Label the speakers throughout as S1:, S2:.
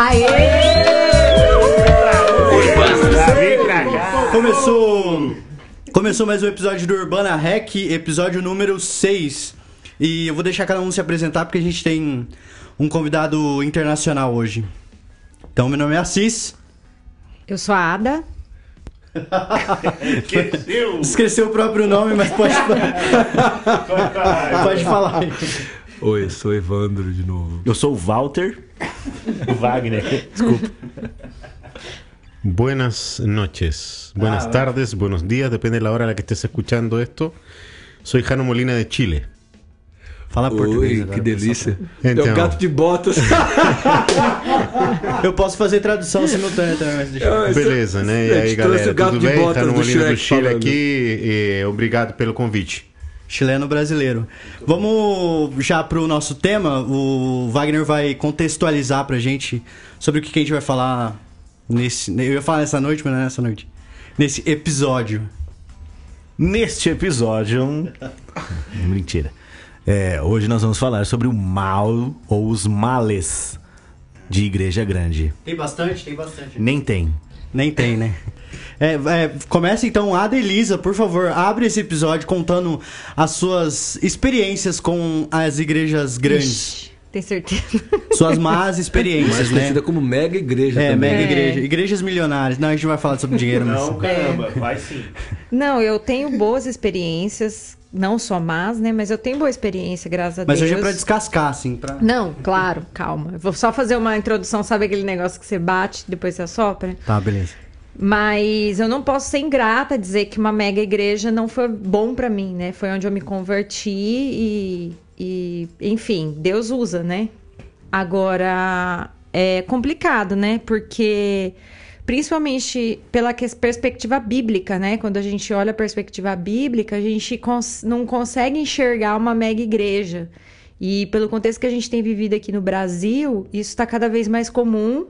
S1: Aê!
S2: Começou. Começou mais um episódio do Urbana Hack, episódio número 6. E eu vou deixar cada um se apresentar porque a gente tem um convidado internacional hoje. Então, meu nome é Assis.
S1: Eu sou a Ada.
S3: Esqueceu!
S2: Esqueceu o próprio nome, mas pode, pode falar.
S4: Oi, eu sou Evandro de novo.
S3: Eu sou o Walter. O Wagner. Desculpa.
S5: Buenas noches, buenas
S2: Ah,
S5: tardes, buenos días, depende de la hora en la que estés escuchando esto. Soy Jano Molina de Chile.
S2: Fala português.
S4: Oi, que delícia. É
S5: Então.
S4: o gato de botas.
S2: Eu posso fazer tradução simultânea também, mas.
S5: Beleza, né? E
S4: Eu
S5: aí, galera,
S4: o gato
S5: tudo
S4: de
S5: bem? Jano
S4: do
S5: Molina do
S4: Shrek
S5: Chile
S4: falando.
S5: aqui e obrigado pelo convite.
S2: Chileno brasileiro. Vamos já pro nosso tema. O Wagner vai contextualizar pra gente sobre o que que a gente vai falar nesse. Eu ia falar nessa noite, mas não é nessa noite. Nesse episódio.
S3: Neste episódio. Mentira. É, hoje nós vamos falar sobre o mal ou os males de Igreja Grande.
S2: Tem bastante? Tem bastante.
S3: Nem tem.
S2: Nem tem, né? É, é, começa então, Ada Elisa, por favor, abre esse episódio contando as suas experiências com as igrejas grandes.
S1: Ixi, tem certeza?
S2: Suas más experiências,
S4: Mais
S2: né?
S4: conhecida como mega igreja
S2: É,
S4: também.
S2: mega
S1: É.
S2: igreja. Igrejas milionárias. Não, a gente não vai falar sobre dinheiro, mas.
S3: Não, caramba, vai sim.
S1: Não, eu tenho boas experiências, não só más, né? Mas eu tenho boa experiência, graças a
S2: Mas
S1: Deus.
S2: hoje é pra descascar, assim, pra.
S1: Não, claro, calma. Eu vou só fazer uma introdução, sabe aquele negócio que você bate, depois você assopra?
S2: Tá, beleza.
S1: Mas eu não posso ser ingrata dizer que uma mega igreja não foi bom pra mim, né? Foi onde eu me converti e, e, enfim, Deus usa, né? Agora é complicado, né? Porque principalmente pela perspectiva bíblica, né? Quando a gente olha a perspectiva bíblica, a gente cons- não consegue enxergar uma mega igreja. E pelo contexto que a gente tem vivido aqui no Brasil, isso está cada vez mais comum.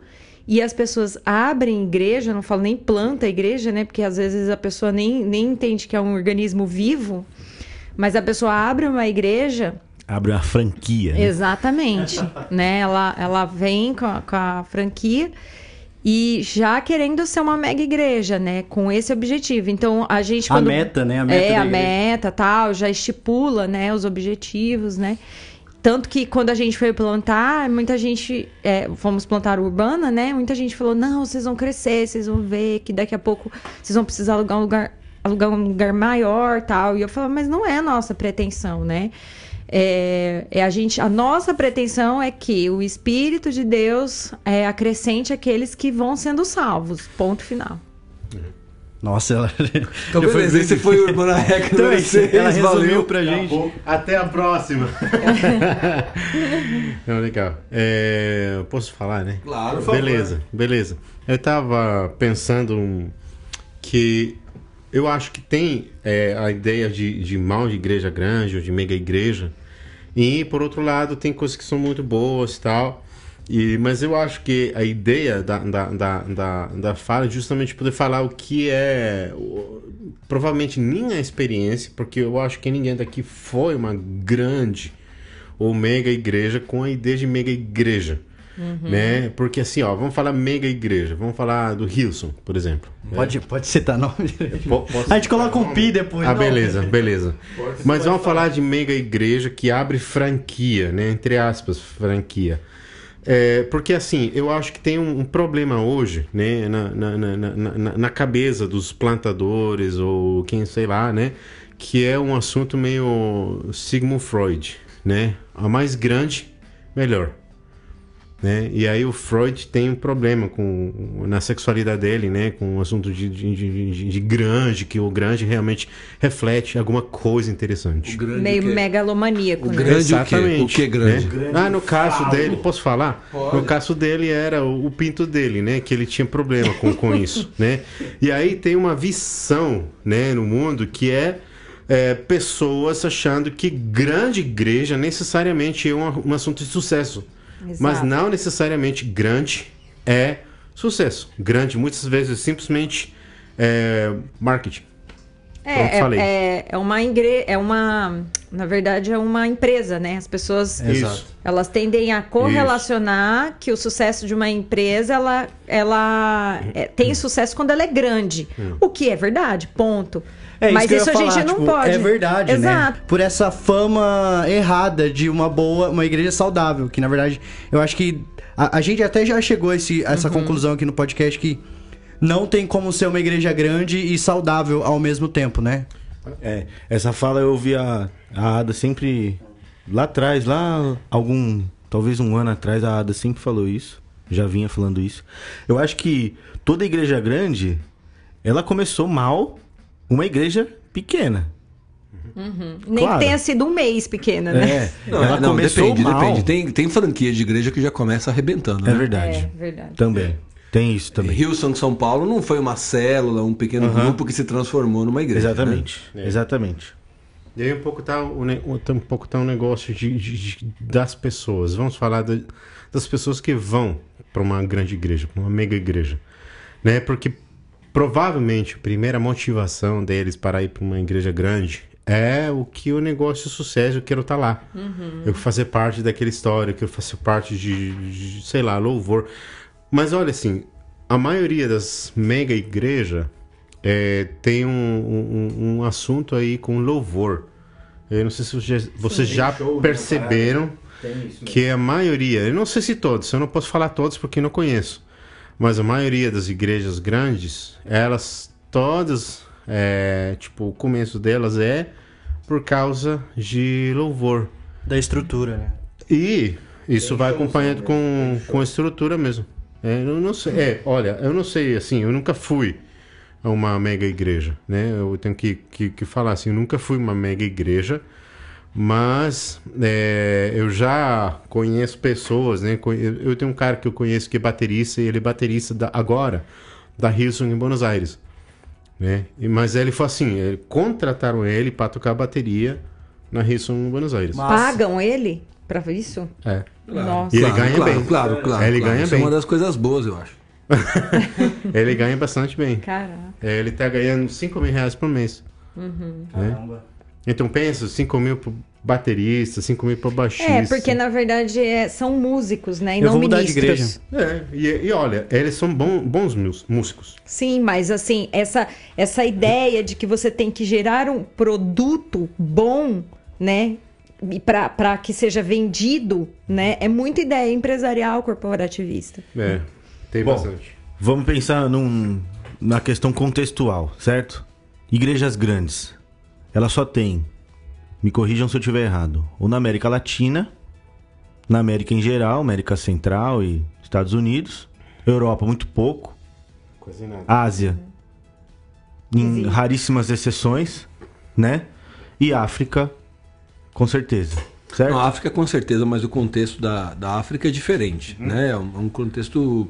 S1: E as pessoas abrem igreja, não falo nem planta a igreja, né? Porque às vezes a pessoa nem, nem entende que é um organismo vivo. Mas a pessoa abre uma igreja
S3: Abre uma franquia. né?
S1: Exatamente, né? Ela, ela vem com a, com a franquia e já querendo ser uma mega igreja, né? Com esse objetivo. Então, a gente...
S2: A
S1: Quando...
S2: meta, né? A meta
S1: é, a meta, tal, já estipula, né? Os objetivos, né? Tanto que quando a gente foi plantar, muita gente... é, fomos plantar urbana, né? Muita gente falou, não, vocês vão crescer, vocês vão ver que daqui a pouco vocês vão precisar alugar um lugar, alugar um lugar maior, tal. E eu falava, mas não é a nossa pretensão, né? É, é a gente, a nossa pretensão é que o Espírito de Deus é, acrescente aqueles que vão sendo salvos. Ponto final.
S2: Nossa, ela.
S4: Então,
S2: Já foi
S4: beleza, esse
S2: bem-
S4: foi o Urbana Hack
S2: Então,
S4: número
S2: é ela
S4: 6,
S2: resumiu
S4: valeu.
S2: pra gente.
S5: Até a próxima. Não, legal. É, posso falar, né?
S4: Claro, por favor.
S5: Beleza, beleza. Eu tava pensando que eu acho que tem é, a ideia de, de mal de igreja grande ou de mega igreja. E, por outro lado, tem coisas que são muito boas e tal. E, mas eu acho que a ideia da, da, da, da, da fala é justamente poder falar o que é. Provavelmente minha experiência, porque eu acho que ninguém daqui foi uma grande ou mega igreja com a ideia de mega igreja. Né? Porque assim, ó, vamos falar mega igreja, vamos falar do Hilson, por exemplo.
S2: Pode, pode citar nome? A gente coloca um pi depois.
S5: ah,
S2: não.
S5: beleza, beleza. Mas vamos falar de mega igreja que abre franquia, né? Entre aspas, franquia. É, porque assim, eu acho que tem um, um problema hoje, né? Na, na, na, na, cabeça dos plantadores ou quem sei lá, né? Que é um assunto meio Sigmund Freud, né? A mais grande, melhor. Né? E aí o Freud tem um problema com na sexualidade dele, né? Com o assunto de, de, de, de- grande, que o grande realmente reflete alguma coisa interessante.
S4: O grande
S1: Meio
S4: que-
S1: megalomaníaco,
S4: O
S1: né?
S4: grande o quê? O que grande?
S5: né? Ah, no caso dele, posso falar?
S4: Pode.
S5: No caso dele era o, o pinto dele, né? Que ele tinha problema com, com isso, né? E aí tem uma visão, né, no mundo que é, é, pessoas achando que grande igreja necessariamente é um, um assunto de sucesso. Mas
S1: Exato.
S5: não necessariamente grande é sucesso. Grande muitas vezes é simplesmente é, marketing. Pronto,
S1: É,
S5: falei.
S1: é, é, é uma igre... é uma, na verdade é uma empresa, né? As pessoas
S5: Isso.
S1: elas tendem a correlacionar que o sucesso de uma empresa ela, ela é, tem sucesso quando ela é grande, o que é verdade, ponto.
S2: É,
S1: Mas
S2: que eu
S1: isso
S2: ia
S1: a gente
S2: falar,
S1: não
S2: tipo,
S1: pode.
S2: É verdade,
S1: Exato.
S2: né? Por essa fama errada de uma boa, uma igreja saudável, que na verdade eu acho que a, a gente até já chegou a, esse, a
S1: Uhum.
S2: essa conclusão aqui no podcast que não tem como ser uma igreja grande e saudável ao mesmo tempo, né?
S3: É, essa fala eu ouvi a, a Ada sempre lá atrás, lá algum, talvez um ano atrás, a Ada sempre falou isso, já vinha falando isso. Eu acho que toda igreja grande, ela começou mal uma igreja pequena.
S1: Nem
S3: Claro.
S1: que tenha sido um mês pequena, né?
S3: É,
S4: Não,
S3: ela
S4: não,
S3: começou
S4: depende,
S3: mal.
S4: depende. Tem, tem franquia de igreja que já começa arrebentando,
S3: É
S4: né?
S3: verdade.
S1: É, verdade.
S3: Também. Tem isso também.
S4: Rio São São Paulo não foi uma célula, um pequeno grupo que se transformou numa igreja.
S3: Exatamente.
S4: né?
S3: Exatamente.
S5: E aí um pouco tá o- tá um pouco tá um negócio de, de- de- das pessoas. Vamos falar da- das pessoas que vão para uma grande igreja, para uma mega igreja, né? Porque provavelmente a primeira motivação deles para ir para uma igreja grande é o que o negócio sucesso eu quero estar lá. Eu quero fazer parte daquela história, eu quero fazer parte de, de, sei lá, louvor. Mas olha assim, a maioria das mega igrejas é, tem um, um, um assunto aí com louvor. Eu não sei se vocês, vocês já perceberam que a maioria, eu não sei se todos, eu não posso falar todos porque não conheço, mas a maioria das igrejas grandes, elas todas, é, tipo, o começo delas é por causa de louvor.
S2: Da estrutura, né?
S5: E isso vai acompanhado com, com a estrutura mesmo. É, eu não sei. É, olha, eu não sei, assim, eu nunca fui a uma mega igreja, né? Eu tenho que, que, que falar assim, eu nunca fui uma mega igreja, mas é, eu já conheço pessoas, né? Eu tenho um cara que eu conheço que é baterista, e ele é baterista da- agora, da Hilson em Buenos Aires. Né? E- Mas ele foi assim, ele- contrataram ele para tocar bateria na Hilson em Buenos Aires.
S1: Pagam ele pra isso?
S5: É.
S1: Nossa.
S5: E ele
S4: Claro,
S5: ganha
S4: claro,
S5: bem.
S4: Claro, claro.
S5: Ele
S4: claro.
S5: ganha
S4: Isso
S5: bem.
S4: é uma das coisas boas, eu acho.
S5: Ele ganha bastante bem.
S1: Caraca.
S5: É, ele tá ganhando 5 mil reais por mês.
S2: Caramba.
S5: Então pensa, 5 mil pro baterista, 5 mil pro baixista.
S1: É, porque na verdade é- são músicos, né? E
S2: Eu
S1: não
S2: vou mudar de
S1: ministros.
S2: igreja.
S5: É, e, e olha, eles são bom- bons mus- músicos.
S1: Sim, mas assim, essa, essa ideia de que você tem que gerar um produto bom, né? E para que seja vendido, né? É muita ideia empresarial corporativista.
S5: É, tem
S3: Bom,
S5: bastante.
S3: Vamos pensar num, na questão contextual, certo? Igrejas grandes. Ela só tem, me corrijam se eu estiver errado, ou na América Latina, na América em geral, América Central e Estados Unidos, Europa muito pouco,
S5: Quase nada.
S3: Ásia em raríssimas exceções, né? E África, com certeza, certo?
S4: Não, a África com certeza, mas o contexto da, da África é diferente, né? É um, é um contexto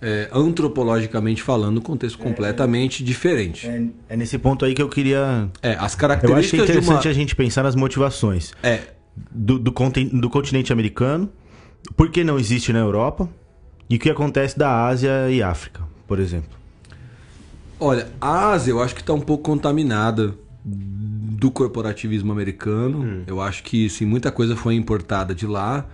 S4: é, antropologicamente falando, um contexto completamente diferente.
S3: É, é nesse ponto aí que eu queria.
S4: É, as
S3: Eu achei
S4: características
S3: interessante
S4: uma
S3: a gente pensar nas motivações.
S4: é,
S3: do, do, do continente americano, por que não existe na Europa e o que acontece da Ásia e África, por exemplo.
S4: Olha, a Ásia eu acho que está um pouco contaminada do corporativismo americano. Eu acho que sim, muita coisa foi importada de lá.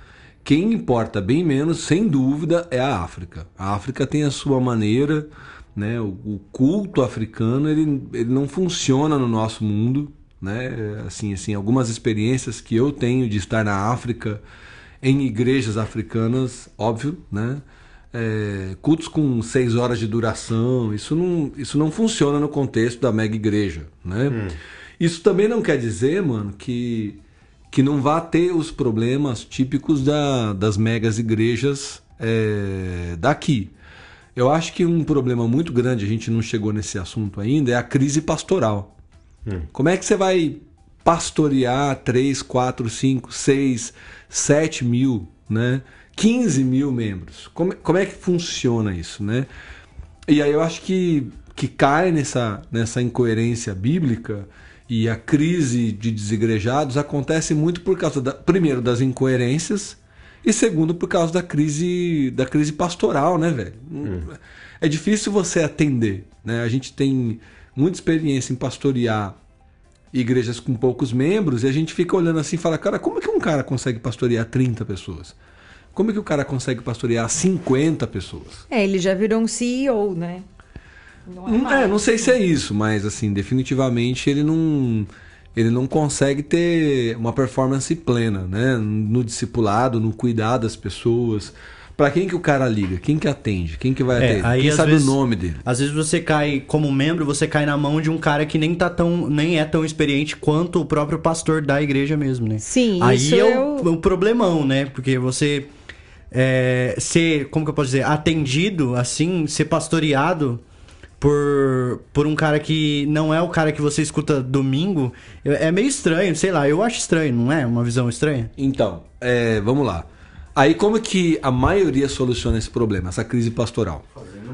S4: Quem importa bem menos, sem dúvida, é a África. A África tem a sua maneira, né? O, o culto africano ele, ele não funciona no nosso mundo, né? Assim, assim, algumas experiências que eu tenho de estar na África, em igrejas africanas, óbvio, né? É, cultos com seis horas de duração, isso não, isso não funciona no contexto da mega igreja, né? Isso também não quer dizer, mano, que, que não vá ter os problemas típicos da, das megas igrejas é, daqui. Eu acho que um problema muito grande, a gente não chegou nesse assunto ainda, é a crise pastoral. Como é que você vai pastorear 3, 4, 5, 6, 7 mil, né? 15 mil membros? Como, como é que funciona isso, né? E aí eu acho que, que cai nessa, nessa incoerência bíblica e a crise de desigrejados acontece muito por causa, da, primeiro, das incoerências e segundo, por causa da crise, da crise pastoral, né, velho? É difícil você atender, né? A gente tem muita experiência em pastorear igrejas com poucos membros e a gente fica olhando assim e fala, cara, como é que um cara consegue pastorear 30 pessoas? Como é que o cara consegue pastorear 50 pessoas?
S1: É, ele já virou um CEO, né? Não
S4: Não,
S1: mais.
S4: é, não sei se é isso, mas assim, definitivamente ele não ele não consegue ter uma performance plena, né? No discipulado, no cuidar das pessoas. Pra quem que o cara liga? Quem que atende? Quem que vai
S2: É,
S4: atender?
S2: aí,
S4: quem sabe
S2: vezes-
S4: o nome dele?
S2: Às vezes você cai, como membro, você cai na mão de um cara que nem tá tão, nem é tão experiente quanto o próprio pastor da igreja mesmo, né?
S1: Sim,
S2: Aí
S1: isso
S2: é
S1: eu-
S2: o, o problemão, né? Porque você é, ser, como que eu posso dizer, atendido, assim, ser pastoreado por, por um cara que não é o cara que você escuta domingo, é é meio estranho, sei lá, eu acho estranho, não é? Uma visão estranha?
S4: Então, é, vamos lá. Aí como que a maioria soluciona esse problema, essa crise pastoral?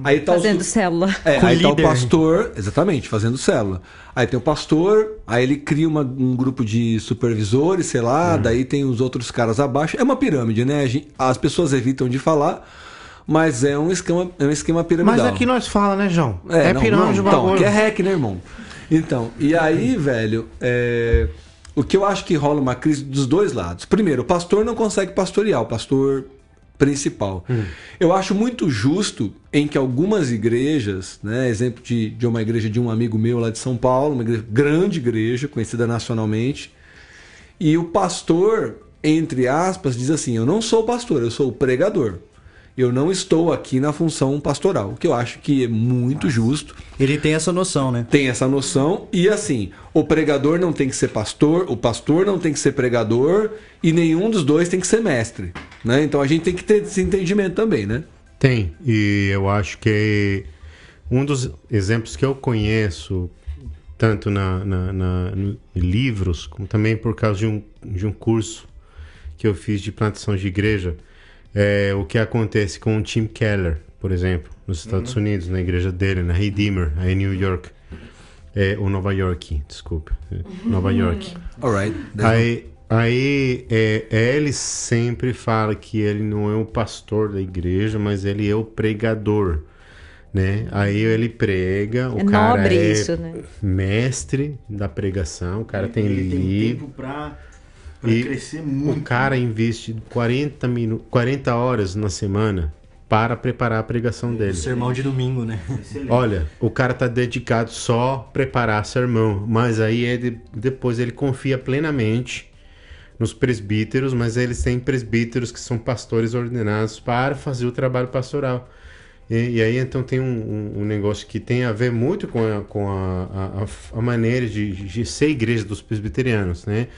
S4: Aí tá os-
S1: Fazendo célula.
S4: É,
S2: Com
S4: aí tá o
S2: líder.
S4: pastor, exatamente, fazendo célula. Aí tem o pastor, aí ele cria uma- um grupo de supervisores, sei lá,
S2: Uhum.
S4: daí tem os outros caras abaixo. É uma pirâmide, né? As pessoas evitam de falar, mas é um esquema, é um esquema piramidal.
S5: Mas aqui nós fala, né, João?
S4: É, não,
S5: pirâmide
S4: não, Então, aqui é hack, né, irmão? Então, e aí, velho, é, o que eu acho que rola uma crise dos dois lados. Primeiro, o pastor não consegue pastorear, o pastor principal. Eu acho muito justo em que algumas igrejas, né, exemplo de, de uma igreja de um amigo meu lá de São Paulo, uma igreja- grande igreja, conhecida nacionalmente, e o pastor, entre aspas, diz assim: Eu não sou pastor, eu sou o pregador. Eu não estou aqui na função pastoral, o que eu acho que é muito justo.
S2: Ele tem essa noção, né?
S4: Tem essa noção, e assim, o pregador não tem que ser pastor, o pastor não tem que ser pregador, e nenhum dos dois tem que ser mestre. Né? Então a gente tem que ter esse entendimento também, né?
S5: Tem, e eu acho que um dos exemplos que eu conheço, tanto na, na- na- no- em livros, como também por causa de um, de um curso que eu fiz de plantação de igreja, é o que acontece com o Tim Keller, por exemplo, nos Estados Unidos, na igreja dele, na Redeemer, aí em New York. É, ou Nova York, desculpa. É, Nova York.
S4: Alright.
S5: Aí, aí é, ele sempre fala que ele não é o pastor da igreja, mas ele é o pregador, né? Aí ele prega, o
S1: É
S5: cara
S1: nobre
S5: é
S1: isso, né?
S5: mestre da pregação, o cara tem
S3: Ele tem
S5: livro.
S3: tempo pra, pra
S5: E
S3: crescer
S5: O
S3: muito.
S5: cara investe 40, minu 40 horas na semana para preparar a pregação dele.
S2: Sermão de domingo, né?
S3: Excelente.
S5: Olha, o cara tá dedicado só a preparar sermão, mas aí ele, depois ele confia plenamente nos presbíteros, mas eles têm presbíteros que são pastores ordenados para fazer o trabalho pastoral. E, e aí então tem um, um- um negócio que tem a ver muito com a, com a- a- a maneira de, de ser igreja dos presbiterianos, né?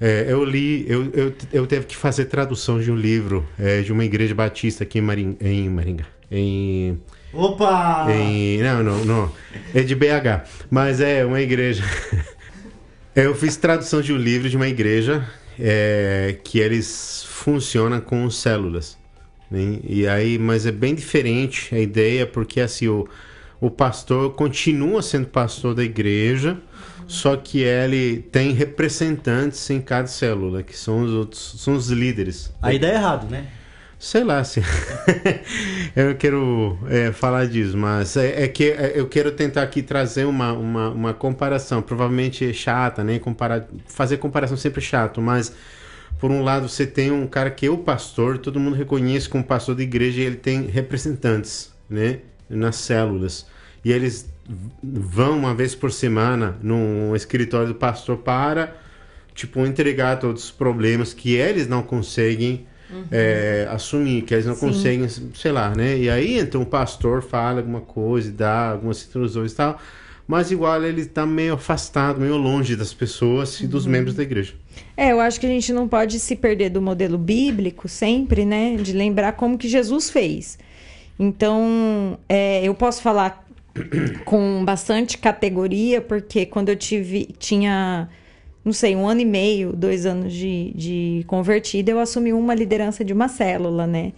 S5: É, eu li, eu, eu, eu teve que fazer tradução de um livro é, de uma igreja batista aqui em, Maring, em Maringá, em
S2: Opa!
S5: em- não, não, não. É de BH. Mas é uma igreja. Eu fiz tradução de um livro de uma igreja é, que eles funcionam com células. né? E aí, mas é bem diferente a ideia, porque assim, o, o pastor continua sendo pastor da igreja, só que ele tem representantes em cada célula, que são os outros, são os líderes.
S2: Aí dá errado, né?
S5: Sei lá se. eu não quero é, falar disso, mas é, é que é, eu quero tentar aqui trazer uma, uma, uma comparação. Provavelmente é chata, né? Comparar, fazer comparação sempre é chato, mas por um lado você tem um cara que é o pastor, todo mundo reconhece como pastor da igreja e ele tem representantes, né? Nas células. E eles vão uma vez por semana num escritório do pastor para, tipo, entregar todos os problemas que eles não conseguem é, assumir, que eles não conseguem, sei lá, né? E aí então o pastor fala alguma coisa, dá algumas instruções e tal, mas igual ele está meio afastado, meio longe das pessoas e dos membros da igreja.
S1: É, eu acho que a gente não pode se perder do modelo bíblico sempre, né? De lembrar como que Jesus fez. Então, é, eu posso falar com bastante categoria, porque quando eu tive, tinha, não sei, um ano e meio, dois anos de, de convertida, eu assumi uma liderança de uma célula, né?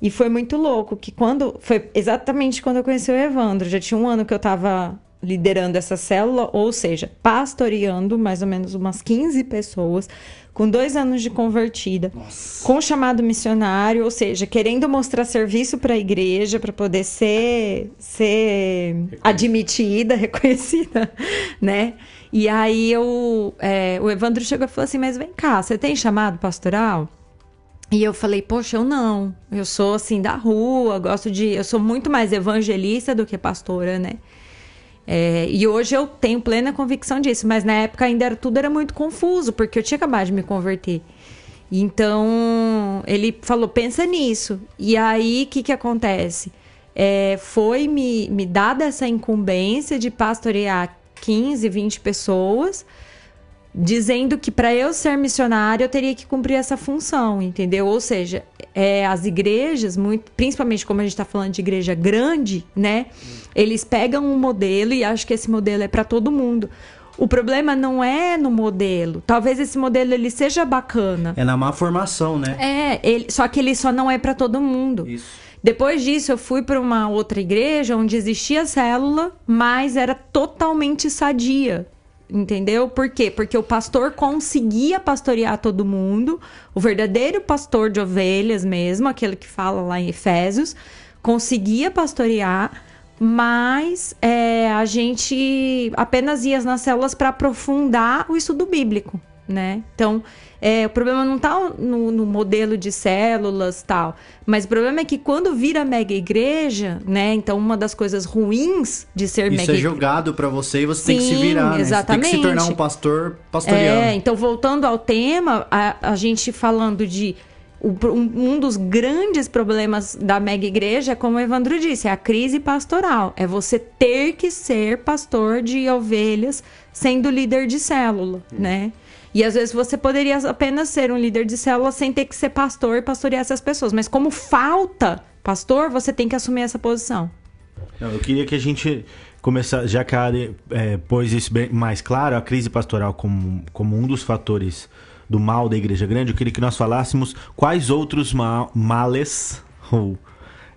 S1: E foi muito louco, que quando. Foi exatamente quando eu conheci o Evandro. Já tinha um ano que eu tava liderando essa célula, ou seja, pastoreando mais ou menos umas 15 pessoas, com dois anos de convertida, com chamado missionário, ou seja, querendo mostrar serviço para a igreja, para poder ser, ser admitida, reconhecida, né? E aí eu, é, o Evandro chegou e falou assim: Mas vem cá, você tem chamado pastoral? E eu falei, poxa, eu não. Eu sou assim da rua, gosto de. Eu sou muito mais evangelista do que pastora, né? É, e hoje eu tenho plena convicção disso, mas na época ainda era, tudo era muito confuso, porque eu tinha acabado de me converter. Então ele falou: pensa nisso. E aí o que, que acontece? É, foi me, me dada essa incumbência de pastorear 15, 20 pessoas dizendo que para eu ser missionário eu teria que cumprir essa função, entendeu? Ou seja, é, as igrejas, muito, principalmente como a gente está falando de igreja grande, né? Eles pegam um modelo e acham que esse modelo é para todo mundo. O problema não é no modelo. Talvez esse modelo ele seja bacana.
S2: É na má formação, né?
S1: É, ele, só que ele só não é para todo mundo.
S2: Isso.
S1: Depois disso, eu fui para uma outra igreja onde existia célula, mas era totalmente sadia. Entendeu? Por quê? Porque o pastor conseguia pastorear todo mundo, o verdadeiro pastor de ovelhas mesmo, aquele que fala lá em Efésios, conseguia pastorear, mas é, a gente apenas ia nas células para aprofundar o estudo bíblico, né? Então, é, o problema não está no, no, modelo de células tal, mas o problema é que quando vira mega igreja, né? Então uma das coisas ruins de ser
S2: Isso
S1: mega
S2: é jogado para você e você tem que se
S1: Sim,
S2: virar, né?
S1: exatamente.
S2: Você tem que se tornar um pastor pastoreando.
S1: É, então voltando ao tema, a, a gente falando de um, dos grandes problemas da mega igreja é como o Evandro disse, é a crise pastoral. É você ter que ser pastor de ovelhas sendo líder de célula, né? E às vezes você poderia apenas ser um líder de célula sem ter que ser pastor e pastorear essas pessoas. Mas como falta pastor, você tem que assumir essa posição.
S3: Não, eu queria que a gente começasse, já que a Ari é, pôs isso bem mais claro, a crise pastoral como, como um dos fatores do mal da igreja grande, eu queria que nós falássemos quais outros ma males. Ou,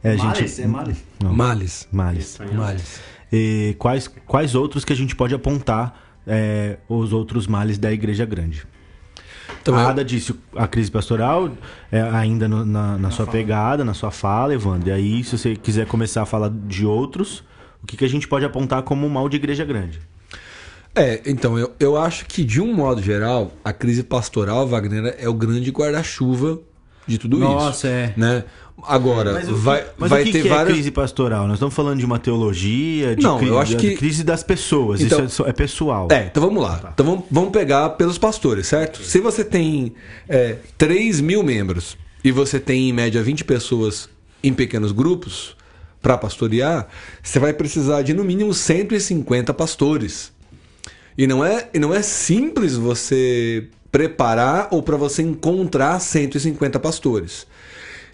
S3: é, a
S2: Males?
S3: gente,
S2: É males?
S3: Não,
S4: Males.
S3: males.
S4: Males.
S3: E quais, quais outros que a gente pode apontar é, os outros males da igreja grande?
S4: Então,
S3: a Ada disse a crise pastoral, é, ainda no- na, na sua pegada, na sua fala, Evandro. E aí, se você quiser começar a falar de outros, o que, que a gente pode apontar como mal de igreja grande?
S4: É, então, eu, eu acho que, de um modo geral, a crise pastoral, Wagner, é o grande guarda-chuva de tudo isso.
S2: Nossa, é.
S4: Né? Agora,
S3: Mas,
S4: vai,
S3: mas
S4: vai
S3: que,
S4: ter
S3: que é
S4: várias.
S3: crise pastoral? Nós estamos falando de uma teologia, de
S4: Não,
S3: cri-
S4: eu acho que-
S3: crise das pessoas.
S4: Então-
S3: isso é, é pessoal.
S4: É, então vamos lá. Então vamos, vamos pegar pelos pastores, certo? Se você tem é, 3 mil membros e você tem em média 20 pessoas em pequenos grupos para pastorear, você vai precisar de no mínimo 150 pastores. E não é, e não é simples você preparar ou para você encontrar 150 pastores.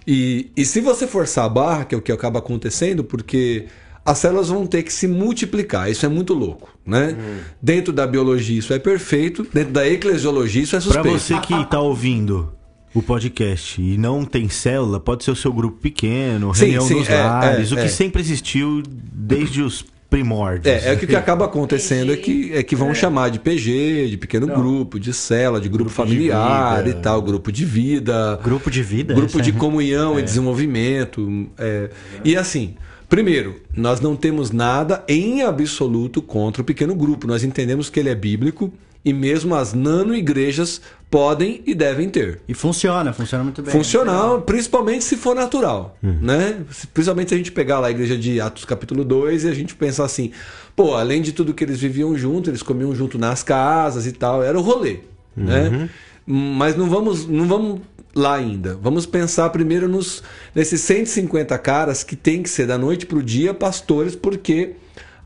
S4: E, e se você forçar a barra, que é o que acaba acontecendo, porque as células vão ter que se multiplicar. Isso é muito louco, né? Dentro da biologia isso é perfeito, dentro da eclesiologia isso é
S3: Para
S4: suspeito.
S3: você que está ouvindo o podcast e não tem célula, pode ser o seu grupo pequeno,
S4: Sim,
S3: reunião
S4: sim,
S3: dos
S4: é,
S3: lares,
S4: é,
S3: o que
S4: é.
S3: sempre existiu desde os primórdios.
S4: É, é que o que acaba acontecendo é que, é que vão chamar de PG, de pequeno grupo, de célula, de grupo,
S3: Grupo de
S4: familiar
S3: vida.
S4: e tal, grupo de vida.
S2: Grupo de vida?
S4: grupo de
S2: é-
S4: comunhão e desenvolvimento. é. E assim, primeiro, nós não temos nada em absoluto contra o pequeno grupo. Nós entendemos que ele é bíblico e mesmo as nano-igrejas podem e devem ter.
S2: E funciona, funciona muito bem.
S4: Funcional, principalmente se for natural, né? Se- Principalmente se a gente pegar lá a igreja de Atos capítulo 2 e a gente pensar assim, pô, além de tudo que eles viviam junto, eles comiam junto nas casas e tal, era o rolê, né? Mas não vamos, não vamos lá ainda. Vamos pensar primeiro nos nesses 150 caras que tem que ser da noite pro dia pastores, porque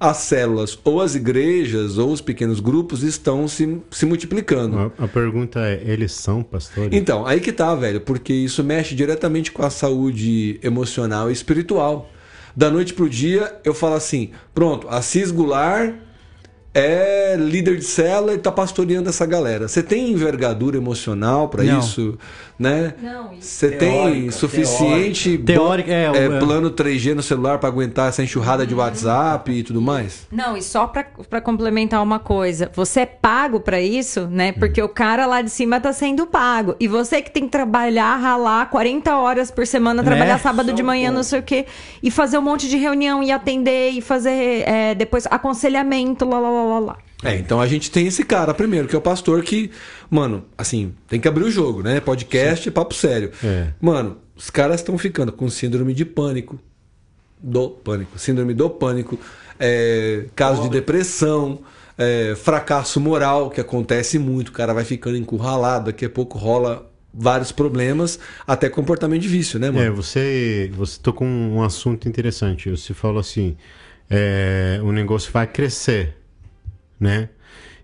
S4: as células ou as igrejas ou os pequenos grupos estão se, se multiplicando.
S5: A, a pergunta é: eles são pastores?
S4: Então, aí que tá, velho, porque isso mexe diretamente com a saúde emocional e espiritual. Da noite pro dia, eu falo assim: pronto, Assis Goulart é líder de célula e tá pastoreando essa galera. Você tem envergadura emocional para isso, né?
S1: Não, isso.
S4: Você tem
S3: Teórica,
S4: suficiente bom-
S2: Teórica, é,
S4: é,
S2: o-
S4: plano 3G no celular para aguentar essa enxurrada de WhatsApp e tudo mais?
S1: Não, e só pra, pra complementar uma coisa, você é pago pra isso, né? Porque o cara lá de cima tá sendo pago. E você que tem que trabalhar, ralar 40 horas por semana, trabalhar
S2: Né?
S1: sábado de manhã, não sei o quê, e fazer um monte de reunião e atender e fazer é, depois aconselhamento, lá, lá, lá, lá, lá.
S4: É, então a gente tem esse cara primeiro, que é o pastor que, mano, assim, tem que abrir o jogo, né? Podcast, papo sério.
S5: É.
S4: Mano, os caras estão ficando com síndrome de pânico, do pânico, síndrome do pânico, é, caso de depressão, é, fracasso moral, que acontece muito, o cara vai ficando encurralado, daqui a pouco rola vários problemas, até comportamento de vício, né, mano?
S5: É, você, você tocou um assunto interessante. Você falou assim, é, o negócio vai crescer, né?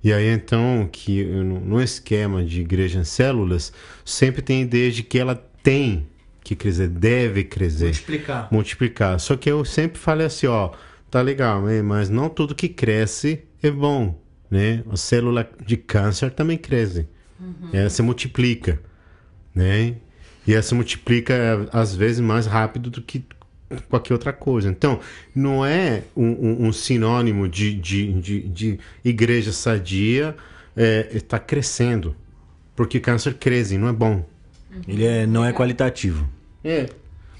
S5: E aí então que no, esquema de igreja em células sempre tem a ideia de que ela tem que crescer, deve crescer,
S2: Multiplicar.
S5: multiplicar. Só que eu sempre falei assim, ó, tá legal, mas não tudo que cresce é bom, né? A célula de câncer também cresce, ela se multiplica, né? E ela se multiplica às vezes mais rápido do que qualquer outra coisa. Então, não é um, um- um sinônimo de, de, de, de igreja sadia está crescendo, porque câncer cresce, não é bom.
S3: Ele é, não é qualitativo.
S5: É.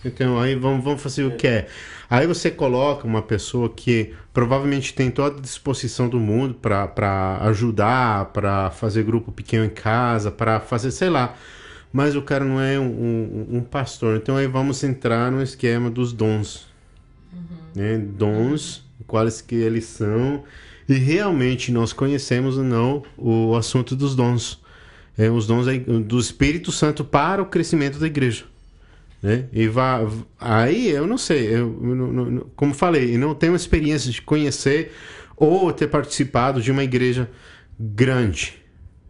S5: Então, aí vamos, vamos fazer o que é. Aí você coloca uma pessoa que provavelmente tem toda a disposição do mundo para ajudar, para fazer grupo pequeno em casa, para fazer, sei lá. Mas o cara não é um, um- um pastor. Então aí vamos entrar no esquema dos dons. Né? Dons, quais que eles são. E realmente nós conhecemos ou não o assunto dos dons. É, os dons da- do Espírito Santo para o crescimento da igreja né? E vá, aí eu não sei, eu, não- não- como falei, eu não tenho experiência de conhecer ou ter participado de uma igreja grande,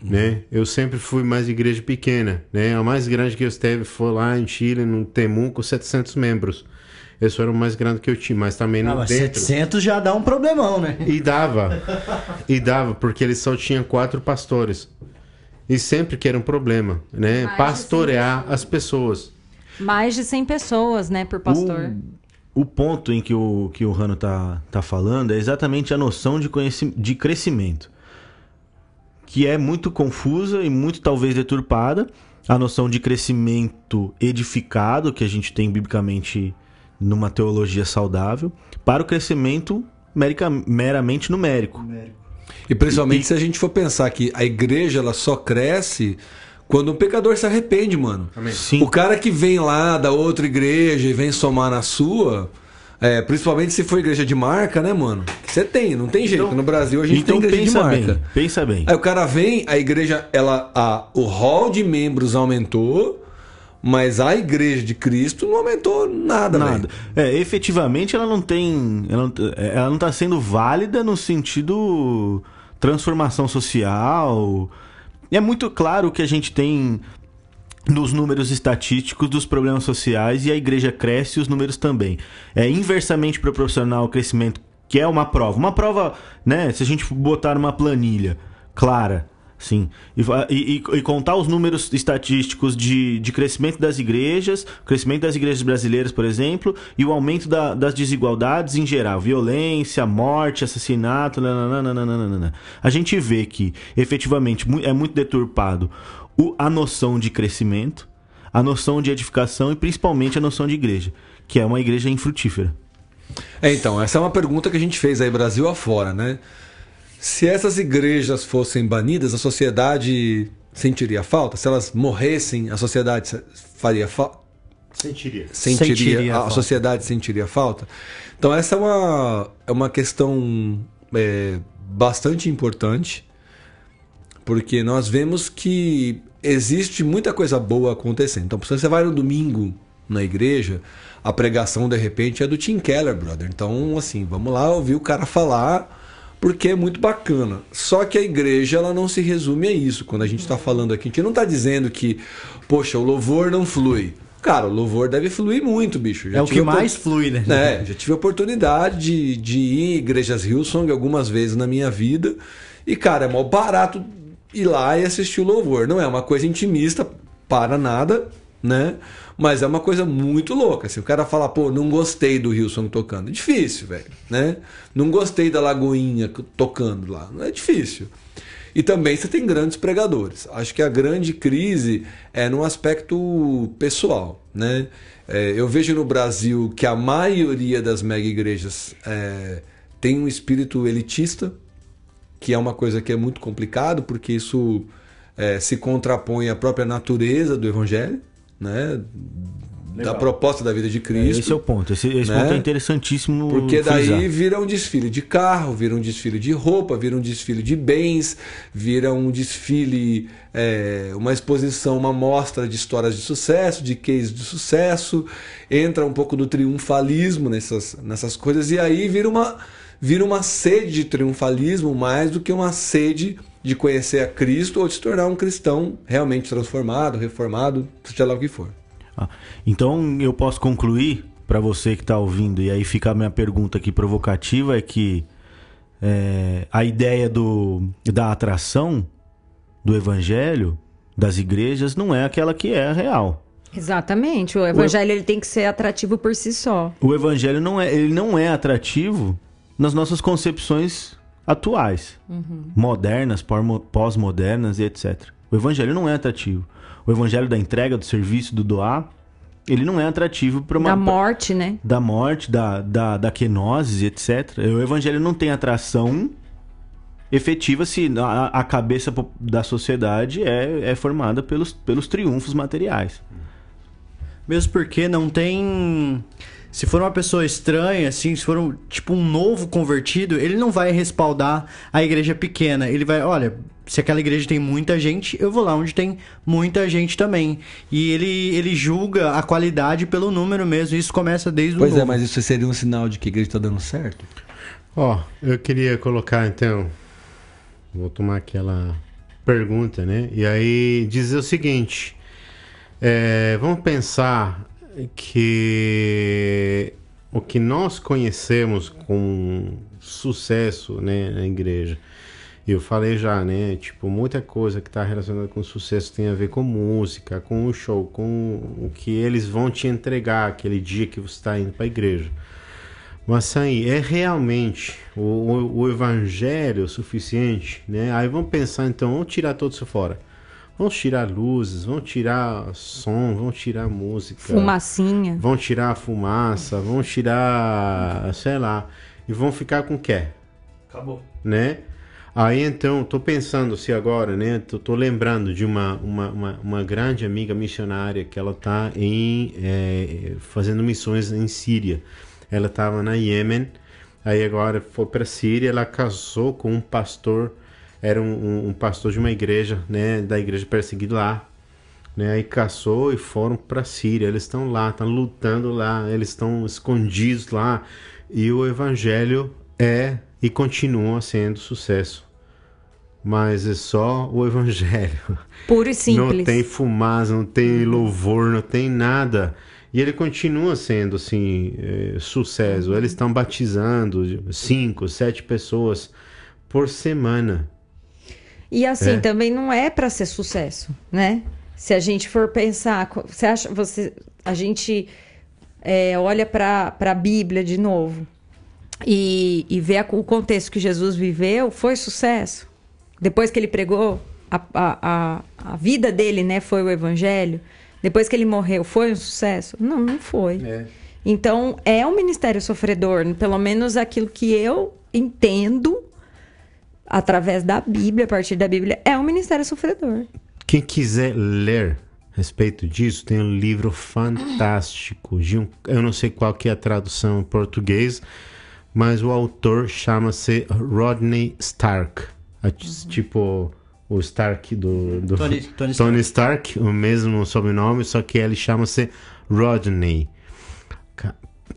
S5: né? Eu sempre fui mais igreja pequena, né? A mais grande que eu esteve foi lá em Chile, no Temu, com 700 membros. Esse era o mais grande que eu tinha, mas também
S2: Ah,
S5: não
S2: mas
S5: dentro.
S2: 700 já dá um problemão, né?
S5: E dava. E dava, porque eles só tinham quatro pastores. E sempre que era um problema, né?
S1: Mais
S5: Pastorear as pessoas.
S1: Mais de 100 pessoas, né, por pastor.
S3: O, o ponto em que o, que o Rano tá, tá falando é exatamente a noção de, de crescimento. Que é muito confusa e muito talvez deturpada. A noção de crescimento edificado, que a gente tem biblicamente numa teologia saudável, para o crescimento merica- meramente numérico.
S4: E principalmente se a gente for pensar que a igreja ela só cresce quando um pecador se arrepende, mano.
S3: Sim.
S4: O cara que vem lá da outra igreja e vem somar na sua, é, principalmente se for igreja de marca, né, mano? Você tem, não tem jeito. no Brasil a gente
S3: então
S4: tem igreja de marca.
S3: bem, pensa bem.
S4: Aí o cara vem, a igreja, ela, a, o hall de membros aumentou, mas a igreja de Cristo não aumentou nada,
S3: Nada. É, efetivamente ela não tem. Ela não, ela não tá sendo válida no sentido transformação social. É muito claro que a gente tem nos números estatísticos dos problemas sociais e a igreja cresce e os números também. É inversamente proporcional ao crescimento, que é uma prova. Uma prova, né? Se a gente botar numa planilha clara, sim, e, e- e- contar os números estatísticos de, de crescimento das igrejas, crescimento das igrejas brasileiras, por exemplo, e o aumento da- das desigualdades em geral, violência, morte, assassinato, nananana. a gente vê que efetivamente é muito deturpado o- a noção de crescimento, a noção de edificação e principalmente a noção de igreja, que é uma igreja infrutífera.
S4: É, então, essa é uma pergunta que a gente fez aí Brasil afora, né? Se essas igrejas fossem banidas, a sociedade sentiria falta? Se elas morressem, a sociedade faria falta?
S5: Sentiria.
S4: Sentiria,
S2: Sentiria
S4: a, a
S2: falta.
S4: sociedade sentiria falta? Então, essa é uma, é uma questão é, bastante importante, porque nós vemos que existe muita coisa boa acontecendo. Então, se você vai no domingo na igreja, a pregação de repente é do Tim Keller, brother. Então, assim, vamos lá ouvir o cara falar, porque é muito bacana. Só que a igreja ela não se resume a isso. Quando a gente está falando aqui, a gente não está dizendo que, poxa, o louvor não flui. Cara, o louvor deve fluir muito, bicho. Já
S2: É o que mais flui, né?
S4: É, já tive a oportunidade de, de ir em igrejas Hillsong algumas vezes na minha vida. E, cara, é mó barato ir lá e assistir o louvor. Não é uma coisa intimista para nada, né? Mas é uma coisa muito louca. Se o cara falar, pô, não gostei do Hillsong tocando. É difícil, velho, né? Não gostei da Lagoinha tocando lá. Não é difícil. E também você tem grandes pregadores. Acho que a grande crise é no aspecto pessoal, né? É, eu vejo no Brasil que a maioria das mega igrejas é, tem um espírito elitista, que é uma coisa que é muito complicado, porque isso é, se contrapõe à própria natureza do evangelho, né? Da proposta da vida de Cristo.
S3: Esse é o ponto. Esse, esse
S4: Né?
S3: ponto é interessantíssimo.
S4: Porque daí
S3: frisar.
S4: vira um desfile de carro, vira um desfile de roupa, vira um desfile de bens, vira um desfile, é, uma exposição, uma mostra de histórias de sucesso, de cases de sucesso, entra um pouco do triunfalismo nessas, nessas coisas, e aí vira uma, vira uma sede de triunfalismo mais do que uma sede de conhecer a Cristo ou de se tornar um cristão realmente transformado, reformado, seja lá o que for.
S3: Ah, Então eu posso concluir para você que está ouvindo, e aí fica a minha pergunta aqui provocativa: é que é, a ideia do, da atração do evangelho das igrejas não é aquela que é a real.
S1: Exatamente. O evangelho ele tem que ser atrativo por si só.
S3: O evangelho não é, ele não é atrativo nas nossas concepções atuais, modernas, pormo- pós-modernas e etc. O evangelho não é atrativo. O evangelho da entrega, do serviço, do doar, ele não é atrativo para uma
S1: Da morte, né?
S3: da morte, da, da, da quenose, etc. O evangelho não tem atração efetiva se a, a cabeça da sociedade é, é formada pelos, pelos triunfos materiais.
S2: Mesmo porque não tem. Se for uma pessoa estranha, assim, se for um, tipo um novo convertido, ele não vai respaldar a igreja pequena. Ele vai, olha, se aquela igreja tem muita gente, eu vou lá onde tem muita gente também. E ele, ele julga a qualidade pelo número mesmo. Isso começa desde o
S4: Pois é, mas isso seria um sinal de que a igreja está dando certo?
S5: Ó, eu queria colocar então. Vou tomar aquela pergunta, né? E aí dizer o seguinte: é, vamos pensar que o que nós conhecemos com sucesso, né, na igreja. Eu falei já, né? Tipo, muita coisa que está relacionada com sucesso tem a ver com música, com o show, com o que eles vão te entregar aquele dia que você está indo para a igreja. Mas aí, é realmente o, o, o evangelho suficiente, né? Aí vamos pensar então, vamos tirar tudo isso fora. Vamos tirar luzes, vamos tirar som, vamos tirar música.
S1: Fumacinha.
S5: Vão tirar a fumaça, vão tirar, sei lá, e vão ficar com o quê?
S2: Acabou.
S5: Né? Aí então, tô pensando se agora, né? Tô, tô lembrando de uma, uma, uma, uma grande amiga missionária que ela tá em eh, fazendo missões em Síria. Ela estava na Iêmen, aí agora foi para Síria, ela casou com um pastor, era um, um- um pastor de uma igreja, né? Da igreja perseguida lá né? Aí caçou e foram para Síria. Eles estão lá, estão lutando lá, eles estão escondidos lá. E o evangelho é e continua sendo sucesso. Mas é só o evangelho.
S1: Puro e simples.
S5: Não tem fumaça, não tem louvor, não tem nada. E ele continua sendo assim eh, sucesso. Eles estão batizando cinco, sete pessoas por semana.
S1: E assim,
S5: É.
S1: também não é pra ser sucesso, né? Se a gente for pensar, você acha, você, a gente é, olha pra para a Bíblia de novo e, e vê a- o contexto que Jesus viveu, foi sucesso. Depois que ele pregou, a, a, a, a vida dele, né, foi o evangelho. Depois que ele morreu, foi um sucesso? Não, não foi. Então, é um ministério sofredor, pelo menos aquilo que eu entendo através da Bíblia, a partir da Bíblia, é um ministério sofredor.
S5: Quem quiser ler a respeito disso, tem um livro fantástico. De um, eu não sei qual que é a tradução em português, mas o autor chama-se Rodney Stark. A- Tipo o Stark do, do
S2: Tony- Tony
S5: Stark, o mesmo sobrenome, só que ele chama-se Rodney.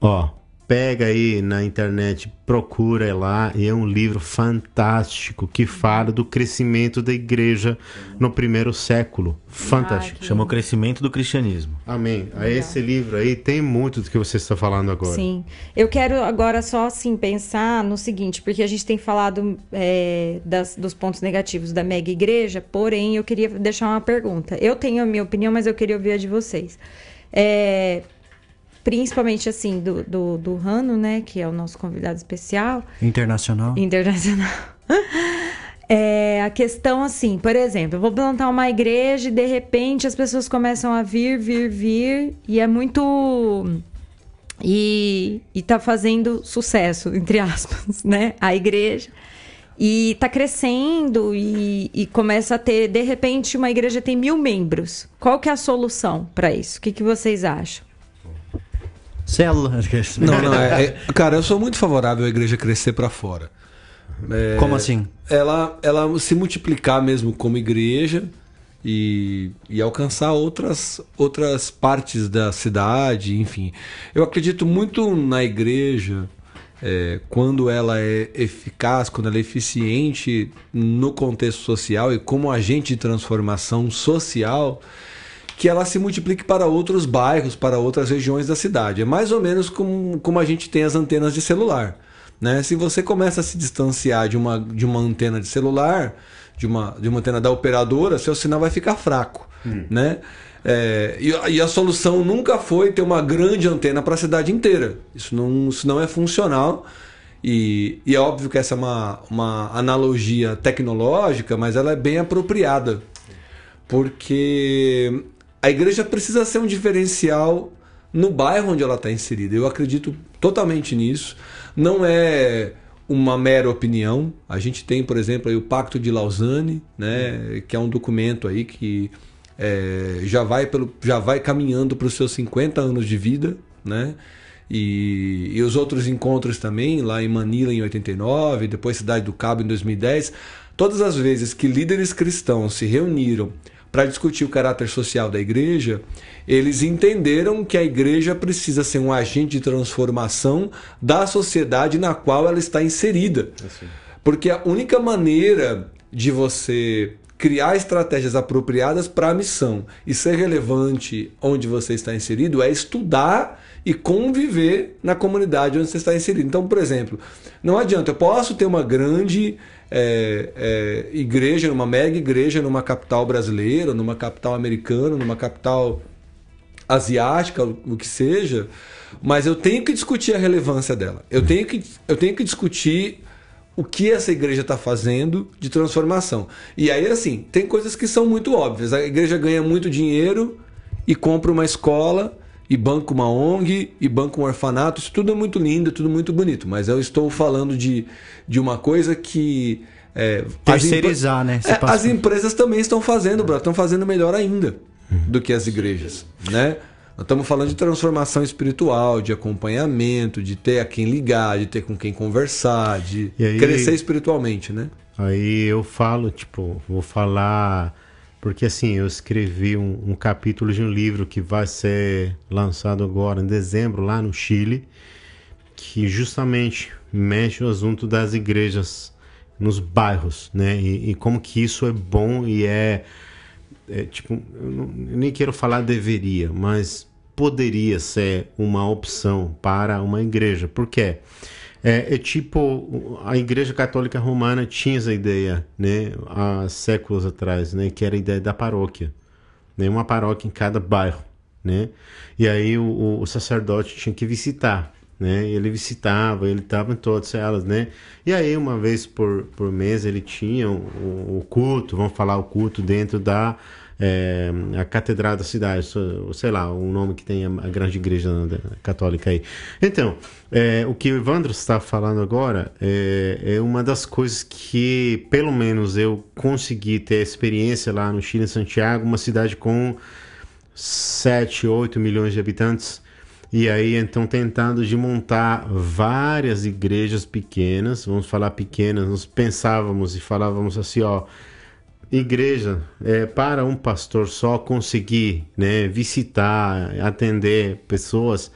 S5: Ó, pega aí na internet, procura lá, e é um livro fantástico que fala do crescimento da igreja no primeiro século. Fantástico.
S1: Ah, que-
S3: Chama o crescimento do cristianismo.
S5: Amém. Aí esse livro aí tem muito do que você está falando agora.
S1: Sim. Eu quero agora só assim pensar no seguinte, porque a gente tem falado é, das- dos pontos negativos da mega igreja, porém eu queria deixar uma pergunta. Eu tenho a minha opinião, mas eu queria ouvir a de vocês. É, principalmente assim, do, do, do Rano, né? Que é o nosso convidado especial
S2: Internacional.
S1: internacional. É, a questão assim, por exemplo, eu vou plantar uma igreja e de repente as pessoas começam a vir, vir, vir e é muito e, e tá fazendo sucesso, entre aspas, né? A igreja. E tá crescendo e, e começa a ter, de repente, uma igreja tem mil membros. Qual que é a solução para isso? O que, que vocês acham?
S2: Célula.
S4: Não, não, é, é- Cara, eu sou muito favorável à igreja crescer pra fora. É,
S2: Como assim?
S4: Ela, ela se multiplicar mesmo como igreja e, e alcançar outras, outras partes da cidade, enfim. Eu acredito muito na igreja é, quando ela é eficaz, quando ela é eficiente no contexto social e como agente de transformação social que ela se multiplique para outros bairros, para outras regiões da cidade. É mais ou menos como, como a gente tem as antenas de celular. Né? Se você começa a se distanciar de uma, de uma antena de celular, de uma, de uma antena da operadora, seu sinal vai ficar fraco. Né? É, e, a- e a solução nunca foi ter uma grande antena para a cidade inteira. Isso não, isso não é funcional. E, e é óbvio que essa é uma, uma analogia tecnológica, mas ela é bem apropriada porque a igreja precisa ser um diferencial no bairro onde ela está inserida. Eu acredito totalmente nisso. Não é uma mera opinião. A gente tem, por exemplo, o Pacto de Lausanne, né, que é um documento aí que é, já, vai pelo, já vai caminhando para os seus 50 anos de vida, né? E, e os outros encontros também, lá em Manila em 89, depois Cidade do Cabo em 2010. Todas as vezes que líderes cristãos se reuniram para discutir o caráter social da igreja, eles entenderam que a igreja precisa ser um agente de transformação da sociedade na qual ela está inserida. Porque a única maneira de você criar estratégias apropriadas para a missão e ser relevante onde você está inserido é estudar e conviver na comunidade onde você está inserido. Então, por exemplo, não adianta, eu posso ter uma grande é, é, igreja, uma mega igreja numa capital brasileira, numa capital americana, numa capital asiática, o que seja, mas eu tenho que discutir a relevância dela. Eu tenho que, eu tenho que discutir o que essa igreja está fazendo de transformação. E aí, assim, tem coisas que são muito óbvias. A igreja ganha muito dinheiro e compra uma escola e banca uma ONG e banca um orfanato. Isso tudo é muito lindo, tudo muito bonito. Mas eu estou falando de, de uma coisa que. É, as
S2: Terceirizar, né?
S4: É, as empresas também estão fazendo, bro, estão fazendo melhor ainda do que as igrejas, né? Nós estamos falando de transformação espiritual, de acompanhamento, de ter a quem ligar, de ter com quem conversar, de
S5: aí-
S4: crescer espiritualmente, né?
S5: Aí eu falo, tipo, vou falar. Porque assim, eu escrevi um, um capítulo de um livro que vai ser lançado agora em dezembro, lá no Chile, que justamente mexe o assunto das igrejas nos bairros, né? E, e como que isso é bom e é, é, tipo, eu, não- eu nem quero falar deveria, mas poderia ser uma opção para uma igreja. Por quê? É, é tipo, a Igreja Católica Romana tinha essa ideia, né, há séculos atrás, né, que era a ideia da paróquia, né, uma paróquia em cada bairro, né, e aí o, o sacerdote tinha que visitar, né, ele visitava, ele estava em todas elas, né, e aí uma vez por, por mês ele tinha o, o culto, vamos falar o culto dentro da é, a catedral da cidade, sei lá, o nome que tem a, a grande igreja católica aí. Então, é, o que o Evandro está falando agora é, é uma das coisas que, pelo menos, eu consegui ter experiência lá no Chile, em Santiago, uma cidade com 7, 8 milhões de habitantes. E aí, então, tentando de montar várias igrejas pequenas, vamos falar pequenas, nós pensávamos e falávamos assim, ó, igreja é para um pastor só conseguir né, visitar, atender pessoas,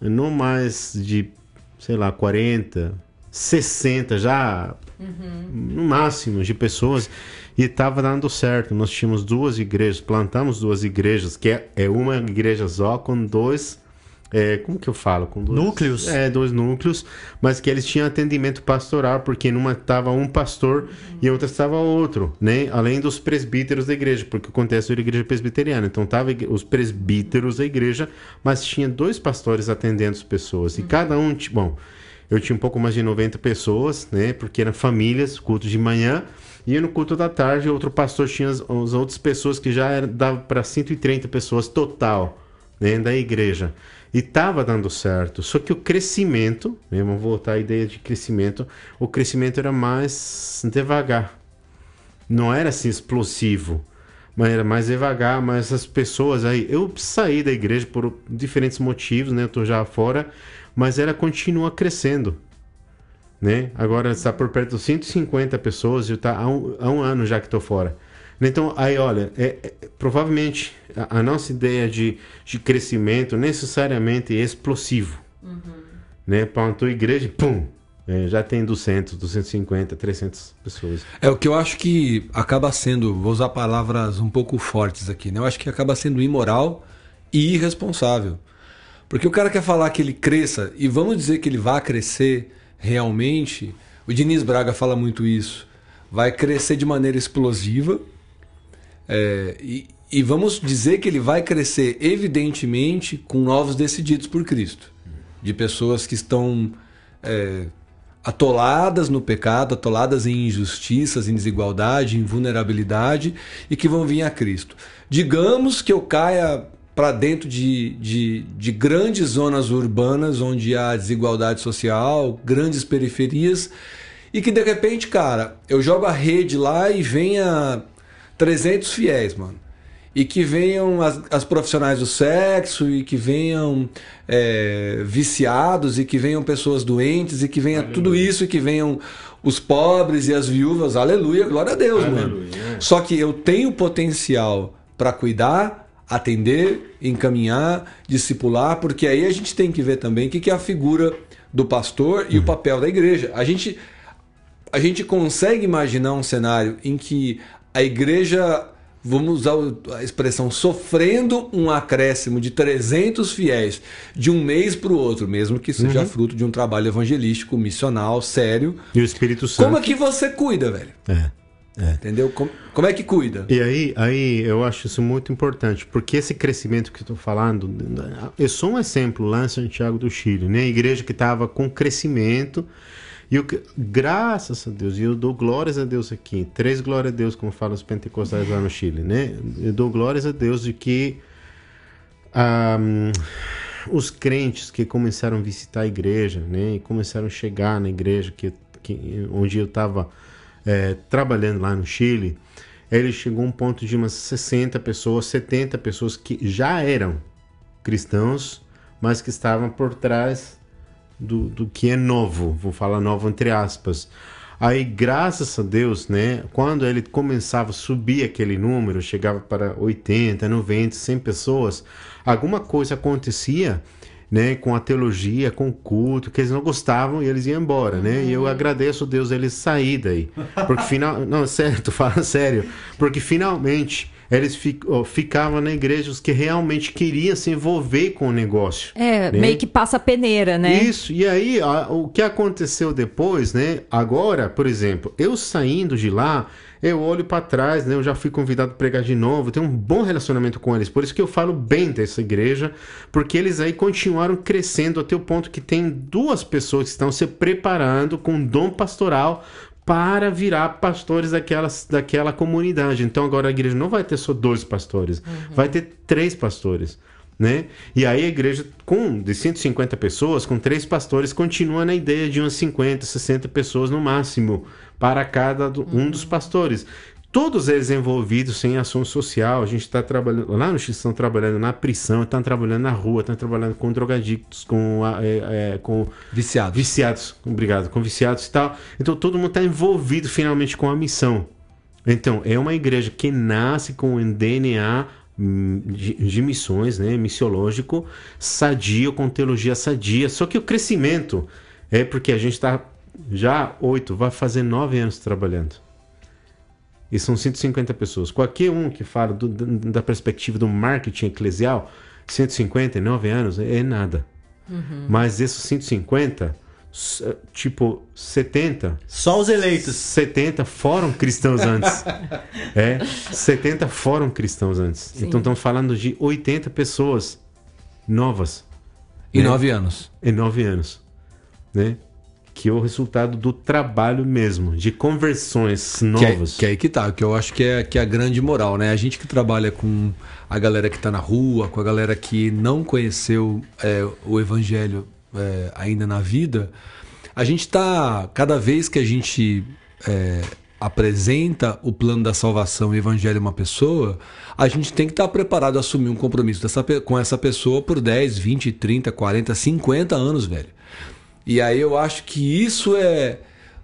S5: não mais de sei lá, 40, 60 já, no máximo, de pessoas. E estava dando certo. Nós tínhamos duas igrejas, plantamos duas igrejas, que é, é uma igreja só com dois. É, como que eu falo? Com dois,
S2: Núcleos?
S5: É, dois núcleos, mas que eles tinham atendimento pastoral, porque numa estava um pastor e outra estava outro, né? Além dos presbíteros da igreja, porque acontece na igreja presbiteriana. Então tava os presbíteros da igreja, mas tinha dois pastores atendendo as pessoas. E cada um, bom, eu tinha um pouco mais de 90 pessoas, né? Porque eram famílias, culto de manhã. E no culto da tarde, outro pastor tinha as, as outras pessoas que já era, dava para 130 pessoas total, né? Da igreja. E estava dando certo. Só que o crescimento, vamos voltar à ideia de crescimento, o crescimento era mais devagar. Não era assim explosivo, mas era mais devagar. Mas as pessoas aí, eu saí da igreja por diferentes motivos, né? Eu tô já fora, mas ela continua crescendo. Né? Agora está por perto de 150 pessoas e está há um, há um ano já que estou fora. Então, aí, olha, é, é- provavelmente a, a nossa ideia de, de crescimento necessariamente é explosivo. Né? Plantou igreja, pum, é, já tem 200, 250, 300 pessoas.
S4: É o que eu acho que acaba sendo, vou usar palavras um pouco fortes aqui, né? Eu acho que acaba sendo imoral e irresponsável. Porque o cara quer falar que ele cresça, e vamos dizer que ele vai crescer realmente. O Diniz Braga fala muito isso. Vai crescer de maneira explosiva. É, e, e vamos dizer que ele vai crescer, evidentemente, com novos decididos por Cristo. De pessoas que estão é, atoladas no pecado, atoladas em injustiças, em desigualdade, em vulnerabilidade e que vão vir a Cristo. Digamos que eu caia para dentro de, de, de grandes zonas urbanas onde há desigualdade social, grandes periferias e que de repente, cara, eu jogo a rede lá e venha 300 fiéis, mano. E que venham as, as profissionais do sexo, e que venham é, viciados, e que venham pessoas doentes, e que venha tudo isso, e que venham os pobres e as viúvas. Aleluia, glória a Deus, mano.
S5: Aleluia, é.
S4: Só que eu tenho potencial para cuidar, atender, encaminhar, discipular, porque aí a gente tem que ver também o que que é a figura do pastor e o papel da igreja. A gente, a gente consegue imaginar um cenário em que a igreja, vamos usar a expressão, sofrendo um acréscimo de 300 fiéis de um mês para o outro, mesmo que seja fruto de um trabalho evangelístico, missional, sério.
S5: E o Espírito Santo.
S4: Como é que você cuida, velho?
S5: É.
S4: Entendeu? Como, como é que cuida?
S5: E aí, aí eu acho isso muito importante, porque esse crescimento que eu estou falando, eu sou um exemplo lá em Santiago do Chile, né? Igreja que estava com crescimento, e o que, graças a Deus, e eu dou glórias a Deus aqui, três glórias a Deus, como falam os pentecostais lá no Chile, né? Eu dou glórias a Deus de que ah, os crentes que começaram a visitar a igreja, né? E começaram a chegar na igreja que, que, onde eu estava é, trabalhando lá no Chile, ele chegou a um ponto de umas 60 pessoas, 70 pessoas que já eram cristãos, mas que estavam por trás do, do que é novo, vou falar novo entre aspas. Aí, graças a Deus, né, quando ele começava a subir aquele número, chegava para 80, 90, 100 pessoas, alguma coisa acontecia, né, com a teologia, com o culto, que eles não gostavam e eles iam embora, né? E eu agradeço a Deus eles sair daí. Porque final, não, tô falando sério, porque finalmente eles ficavam na igreja os que realmente queriam se envolver com o negócio.
S1: É,
S5: né?
S1: meio que passa a peneira, né?
S5: Isso, e aí o que aconteceu depois, né? Agora, por exemplo, eu saindo de lá, eu olho para trás, né? Eu já fui convidado a pregar de novo, tenho um bom relacionamento com eles. Por isso que eu falo bem dessa igreja, porque eles aí continuaram crescendo até o ponto que tem duas pessoas que estão se preparando com dom pastoral para virar pastores daquelas, daquela comunidade. Então agora a igreja não vai ter só dois pastores, vai ter três pastores. Né? E aí a igreja, com de 150 pessoas, com três pastores, continua na ideia de umas 50, 60 pessoas no máximo para cada do- um dos pastores. Todos eles envolvidos em ação social. A gente está trabalhando, lá no X estão trabalhando na prisão, estão trabalhando na rua, estão trabalhando com drogadictos, com, é, é, com
S4: Viciado.
S5: Viciados, obrigado, com viciados e tal. Então todo mundo está envolvido finalmente com a missão. Então é uma igreja que nasce com um DNA de, de missões, né, missiológico, sadio, com teologia sadia. Só que o crescimento É porque a gente está já oito, vai fazer nove anos trabalhando. E são 150 pessoas. Qualquer um que fala do- da perspectiva do marketing eclesial, 150 em nove anos é nada. Mas esses 150, s- tipo 70,
S2: Só os eleitos.
S5: 70 foram cristãos antes. é, 70 foram cristãos antes. Então estamos falando de 80 pessoas novas
S4: Em
S5: né?
S4: nove anos.
S5: em nove anos, né? Que é o resultado do trabalho mesmo, de conversões
S4: Que é,
S5: novas.
S4: que é aí que tá, que eu acho que é, que é a grande moral, né? A gente que trabalha com a galera que tá na rua, com a galera que não conheceu é, o evangelho é, ainda na vida, a gente tá, cada vez que a gente é, apresenta o plano da salvação e o evangelho a uma pessoa, a gente tem que estar preparado a assumir um compromisso dessa, com essa pessoa por 10, 20, 30, 40, 50 anos, velho. E aí eu acho que isso é.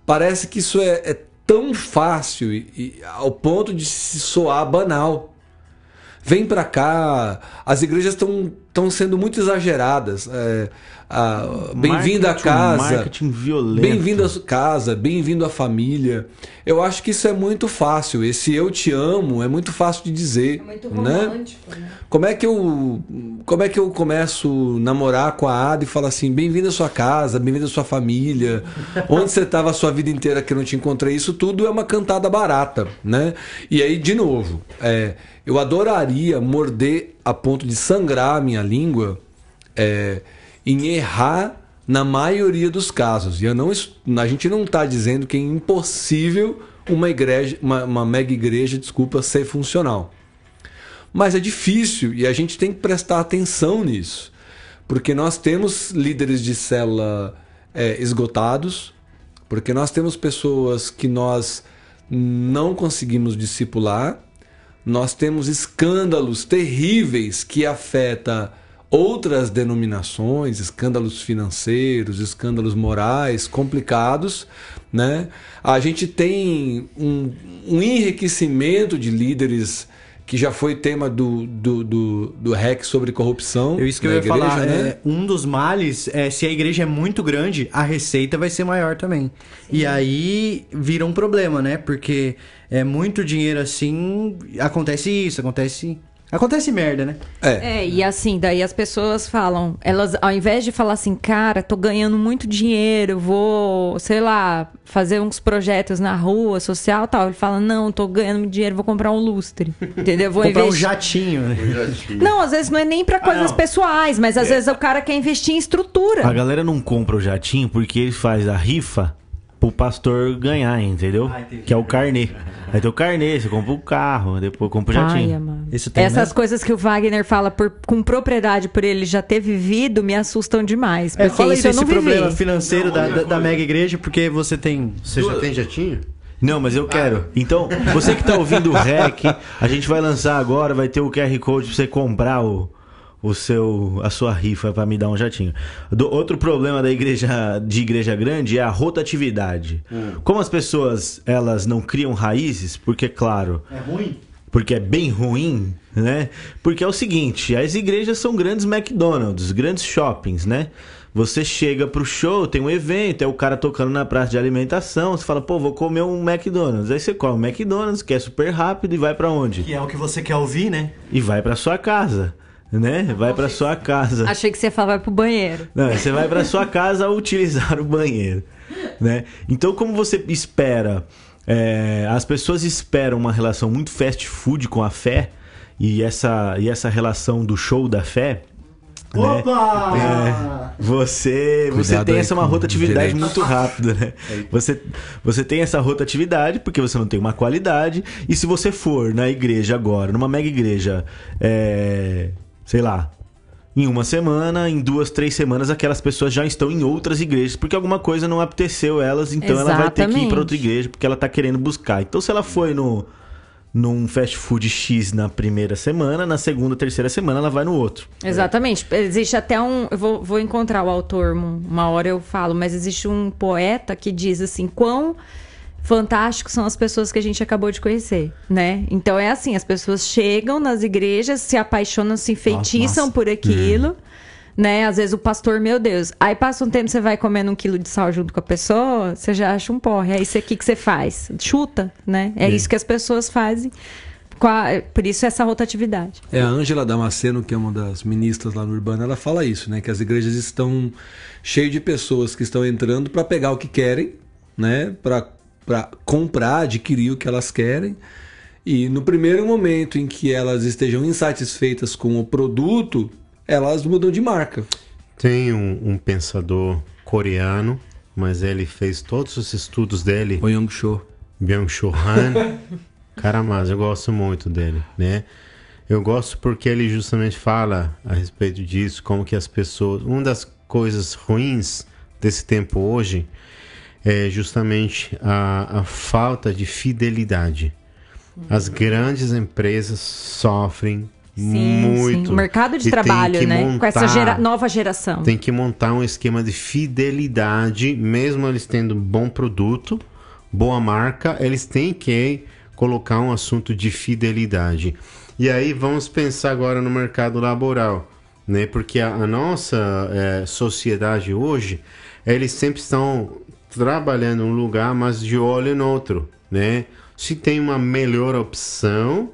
S4: Parece que isso é, é tão fácil e, e ao ponto de se soar banal. Vem pra cá, as igrejas estão sendo muito exageradas. É, a- bem-vindo à casa.
S3: marketing violento.
S4: Bem-vindo à sua casa, bem-vindo à família. Eu acho que isso é muito fácil. Esse eu te amo é muito fácil de dizer.
S1: Muito
S4: né?
S1: romântico, né?
S4: Como é que eu como é que eu começo a namorar com a Ada e falo assim, bem-vindo à sua casa, bem-vindo à sua família, onde você estava a sua vida inteira que eu não te encontrei, isso tudo é uma cantada barata, né? E aí de novo, é, eu adoraria morder a ponto de sangrar a minha língua é, em errar na maioria dos casos. E eu não, a gente não está dizendo que é impossível uma igreja, uma, uma mega igreja, desculpa, ser funcional. Mas é difícil e a gente tem que prestar atenção nisso. Porque nós temos líderes de célula é, esgotados, porque nós temos pessoas que nós não conseguimos discipular, nós temos escândalos terríveis que afetam outras denominações, escândalos financeiros, escândalos morais complicados, né? A gente tem um, um enriquecimento de líderes que já foi tema do, do, do, do REC sobre corrupção.
S2: Eu, isso que eu ia
S4: igreja,
S2: falar.
S4: né?
S2: é, um dos males é se a igreja é muito grande, a receita vai ser maior também. E aí vira um problema, né? Porque é muito dinheiro assim, acontece isso, acontece. Acontece merda, né?
S4: É.
S1: É, e assim, daí as pessoas falam, elas, ao invés de falar assim, cara, tô ganhando muito dinheiro, vou, sei lá, fazer uns projetos na rua, social e tal. Ele fala, não, tô ganhando muito dinheiro, vou comprar um lustre. Entendeu? Vou
S2: Comprar um
S1: investir.
S2: jatinho, né?
S1: Não, às vezes não é nem pra coisas
S2: não.
S1: pessoais, mas às vezes o cara quer investir em estrutura.
S3: A galera não compra o jatinho porque ele faz a rifa pro pastor ganhar, entendeu?
S2: Ah,
S3: que é o carnê. Aí tem o carnê, você compra o carro, depois compra o jatinho.
S1: Mano.
S2: Isso tem
S1: Essas
S2: mesmo?
S1: coisas que o Wagner fala por- com propriedade por ele já ter vivido me assustam demais.
S2: É, fala aí
S1: isso
S2: desse
S1: não
S2: problema financeiro da, da, da mega igreja, porque você tem.
S5: Você já tem jatinho?
S3: Não, mas eu quero. Então, você que tá ouvindo o REC, a gente vai lançar agora, vai ter o QR Code pra você comprar o, o seu, a sua rifa pra me dar um jatinho. Do- outro problema da igreja de igreja grande é a rotatividade. Como as pessoas elas não criam raízes, porque claro,
S2: É ruim?
S3: porque é bem ruim, né? Porque é o seguinte, as igrejas são grandes McDonald's, grandes shoppings, né? Você chega pro show, tem um evento, é o cara tocando na praça de alimentação, você fala, pô, vou comer um McDonald's. Aí você come um McDonald's, que é super rápido e vai pra onde?
S2: Que é o que você quer ouvir, né?
S3: E vai pra sua casa, né? Vai pra sua casa.
S1: Achei que você ia falar vai pro banheiro.
S3: Não, você vai para sua casa utilizar o banheiro, né? Então, como você espera, é, as pessoas esperam uma relação muito fast food com a fé e essa e essa relação do show da fé. né?
S2: Opa!
S3: Você, você
S4: Cuidado
S3: tem
S4: aí
S3: essa uma rotatividade muito rápida, né? Você, você tem essa rotatividade porque você não tem uma qualidade. E se você for na igreja agora, numa mega igreja, é, sei lá, em uma semana, em duas, três semanas, aquelas pessoas já estão em outras igrejas porque alguma coisa não apeteceu elas, então ela vai ter que ir
S1: Exatamente.
S3: para outra igreja porque ela tá querendo buscar. Então, se ela foi no num fast food X na primeira semana, na segunda, terceira semana ela vai no outro.
S1: Exatamente. Existe até um. Eu vou, vou encontrar o autor um- uma hora eu falo, mas existe um poeta que diz assim: quão fantásticos são as pessoas que a gente acabou de conhecer, né? Então é assim: as pessoas chegam nas igrejas, se apaixonam, se enfeitiçam por aquilo. né? Às vezes o pastor, meu Deus. Aí passa um tempo, você vai comendo um quilo de sal junto com a pessoa, você já acha um porre. Aí você, o que, que você faz? Chuta, né? É, isso que as pessoas fazem. A- por isso essa rotatividade.
S4: É, a Ângela Damasceno, que é uma das ministras lá no Urbano, ela fala isso, né? Que as igrejas estão cheias de pessoas que estão entrando para pegar o que querem, né? Para comprar, adquirir o que elas querem. E no primeiro momento em que elas estejam insatisfeitas com o produto, elas mudam de marca.
S5: Tem um, um pensador coreano, mas ele fez todos os estudos dele,
S4: O Young Cho.
S5: Byung-Chul Han. Cara, mas eu gosto muito dele, né? Eu gosto porque ele justamente fala a respeito disso, como que as pessoas... Uma das coisas ruins desse tempo hoje é justamente a, a falta de fidelidade. As grandes empresas sofrem muito.
S1: O mercado de
S5: E
S1: trabalho, né? Com essa
S5: montar-
S1: gera- nova geração.
S5: tem que montar um esquema de fidelidade, mesmo eles tendo bom produto, boa marca, eles têm que colocar um assunto de fidelidade. E aí vamos pensar agora no mercado laboral, né? Porque a, a nossa eh, sociedade hoje, eles sempre estão trabalhando em um lugar, mas de olho no outro, né? Se tem uma melhor opção,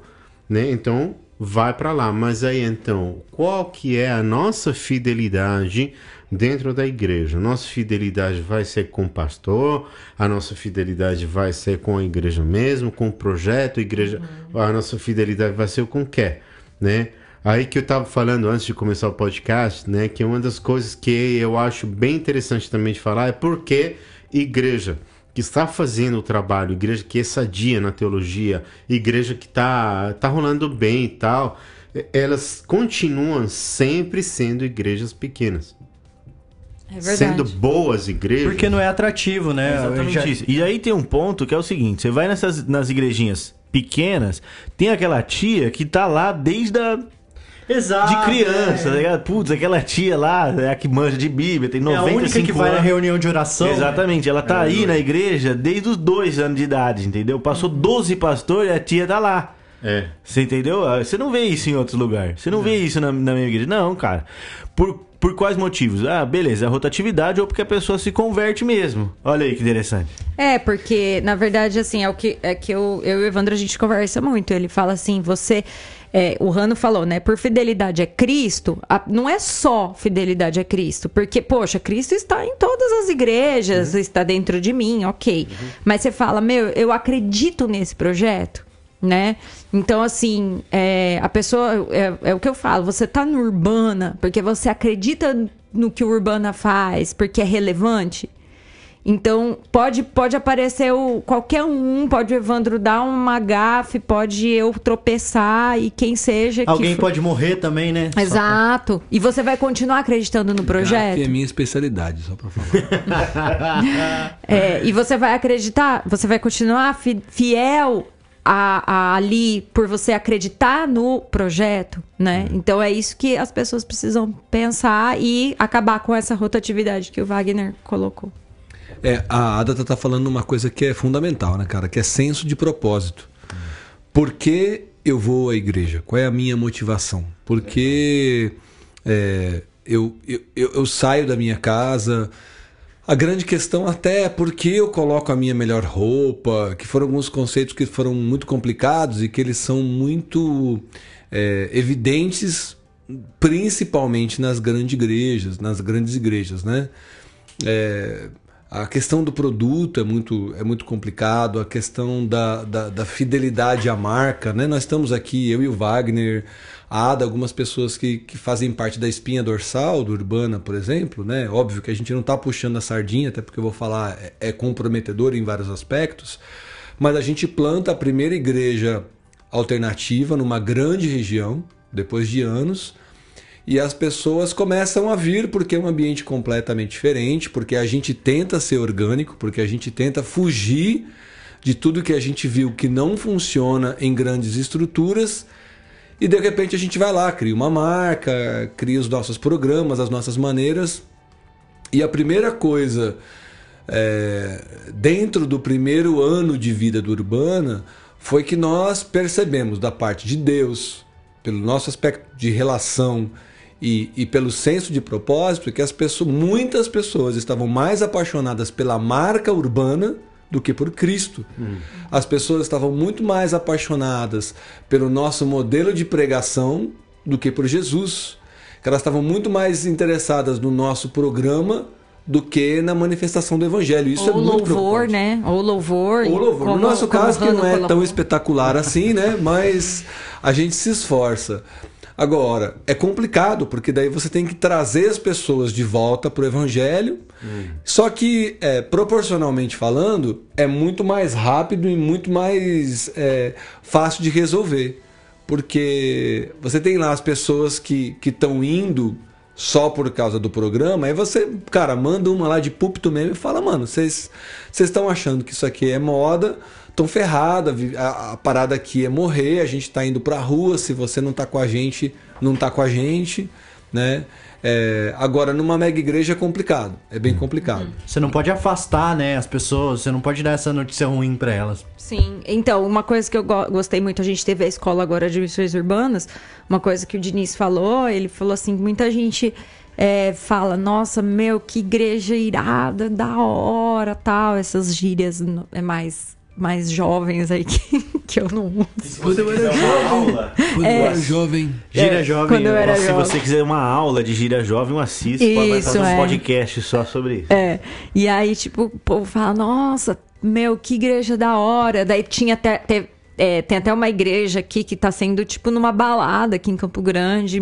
S5: né? Então vai para lá. Mas aí então, qual que é a nossa fidelidade dentro da igreja? Nossa fidelidade vai ser com o pastor, a nossa fidelidade vai ser com a igreja mesmo, com o projeto, a igreja, a nossa fidelidade vai ser com o quê, né? Aí que eu estava falando antes de começar o podcast, né, que uma das coisas que eu acho bem interessante também de falar é porque igreja que está fazendo o trabalho, igreja que é sadia na teologia, igreja que está tá rolando bem e tal, elas continuam sempre sendo igrejas pequenas.
S1: É verdade.
S5: Sendo boas igrejas.
S2: Porque não é atrativo, né?
S3: Exatamente
S2: Já-
S3: isso. E aí tem um ponto que é o seguinte: você vai nessas nas igrejinhas pequenas, tem aquela tia que tá lá desde a
S2: Exato.
S3: de criança,
S2: é.
S3: tá ligado? Putz, aquela tia lá, é a que manja de Bíblia, tem
S2: É
S3: 95
S2: a única que vai na
S3: anos.
S2: reunião de oração. né?
S3: Exatamente, ela tá aí na igreja desde os dois anos de idade, entendeu? Passou 12 pastores e a tia tá lá.
S5: É.
S3: Você entendeu? Ah, Você não vê isso em outros lugares. Você não vê isso na, na minha igreja. Não, cara. Por, por quais motivos? Ah, beleza, a rotatividade ou porque a pessoa se converte mesmo. Olha aí que interessante.
S1: É, porque, na verdade, assim, é o que, é que eu, eu e o Evandro a gente conversa muito. Ele fala assim, você. É, o Rano falou, né? Por fidelidade a Cristo, a- não é só fidelidade a Cristo. Porque, poxa, Cristo está em todas as igrejas, está dentro de mim, ok. Mas você fala, meu, eu acredito nesse projeto. Né? Então, assim, é, a pessoa. É, é o que eu falo, você tá no Urbana porque você acredita no que o Urbana faz, porque é relevante. Então, pode, pode aparecer o, qualquer um, pode o Evandro dar uma gafe, pode eu tropeçar e quem seja que
S2: Alguém
S1: for-
S2: pode morrer também, né?
S1: Exato. E você vai continuar acreditando no projeto?
S4: Que é minha especialidade, só pra falar.
S1: É, e você vai acreditar, você vai continuar fi- fiel a, a- ali por você acreditar no projeto, né? Então é isso que as pessoas precisam pensar e acabar com essa rotatividade que o Wagner colocou.
S4: É, a Adata tá falando uma coisa que é fundamental, né, cara? Que é senso de propósito. Por que eu vou à igreja? Qual é a minha motivação? Por que é, eu, eu, eu, eu saio da minha casa? A grande questão até é por que eu coloco a minha melhor roupa, que foram alguns conceitos que foram muito complicados e que eles são muito é, evidentes, principalmente nas grandes igrejas, nas grandes igrejas, né? É, a questão do produto é muito, é muito complicado, a questão da, da, da fidelidade à marca, né? Nós estamos aqui, eu e o Wagner, a Ada, algumas pessoas que, que fazem parte da espinha dorsal do Urbana, por exemplo, né? Óbvio que a gente não está puxando a sardinha, até porque eu vou falar, é, é comprometedor em vários aspectos, mas a gente planta a primeira igreja alternativa numa grande região, depois de anos, e as pessoas começam a vir porque é um ambiente completamente diferente, porque a gente tenta ser orgânico, porque a gente tenta fugir de tudo que a gente viu que não funciona em grandes estruturas. E de repente a gente vai lá, cria uma marca, cria os nossos programas, as nossas maneiras. E a primeira coisa, é, dentro do primeiro ano de vida do Urbana, foi que nós percebemos da parte de Deus, pelo nosso aspecto de relação e, e pelo senso de propósito que as pessoas, muitas pessoas estavam mais apaixonadas pela marca urbana do que por Cristo. As pessoas estavam muito mais apaixonadas pelo nosso modelo de pregação do que por Jesus. Que elas estavam muito mais interessadas no nosso programa do que na manifestação do evangelho. Isso
S1: Ou
S4: é muito
S1: louvor, né? Ou louvor.
S4: Ou louvor.
S1: como-
S4: no nosso caso, que não é tão espetacular assim, né? Mas a gente se esforça. Agora, é complicado, porque daí você tem que trazer as pessoas de volta para o evangelho. Só que, é, proporcionalmente falando, é muito mais rápido e muito mais é, fácil de resolver. Porque você tem lá as pessoas que estão indo só por causa do programa, aí você, cara, manda uma lá de púlpito mesmo e fala, mano, vocês vocês estão achando que isso aqui é moda, estão ferrada, vi- a, a parada aqui é morrer, a gente tá indo pra rua, se você não tá com a gente, não tá com a gente, né? É, agora, numa mega igreja é complicado, é bem complicado.
S2: Você não pode afastar, né, as pessoas, você não pode dar essa notícia ruim pra elas.
S1: Sim, então, uma coisa que eu go- gostei muito, a gente teve a escola agora de missões urbanas, uma coisa que o Diniz falou, ele falou assim, muita gente é, fala, nossa, meu, que igreja irada, da hora, tal, essas gírias é mais, mais jovens aí que, que eu não uso.
S4: Quando eu era jovem, quando eu era jovem,
S2: Gira
S1: É,
S2: jovem.
S1: quando eu era
S3: Se
S1: jovem.
S3: você quiser uma aula de gíria jovem, um assiste. Vai
S1: Isso,
S3: fazer um
S1: é.
S3: podcast só sobre isso.
S1: É, e aí, tipo, o povo fala, nossa, meu, que igreja da hora. Daí tinha até. te- é, tem até uma igreja aqui que tá sendo, tipo, numa balada aqui em Campo Grande.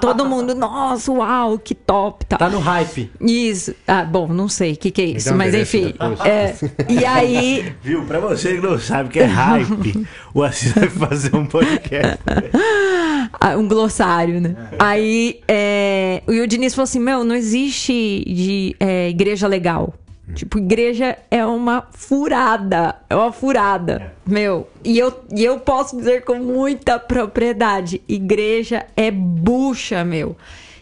S1: Todo mundo, nossa, uau, que top, tá?
S2: Tá no hype.
S1: Isso. Ah, bom, não sei o que, que é isso,
S5: um
S1: mas enfim. É, e aí,
S3: Viu? Pra você que não sabe o que é hype, o Assis vai fazer um podcast.
S1: Ah, um glossário, né? Aí é, o Diniz falou assim: Meu, não existe de, é, igreja legal. Tipo, igreja é uma furada. É uma furada. Meu, e eu, e eu posso dizer com muita propriedade: igreja é bucha, meu.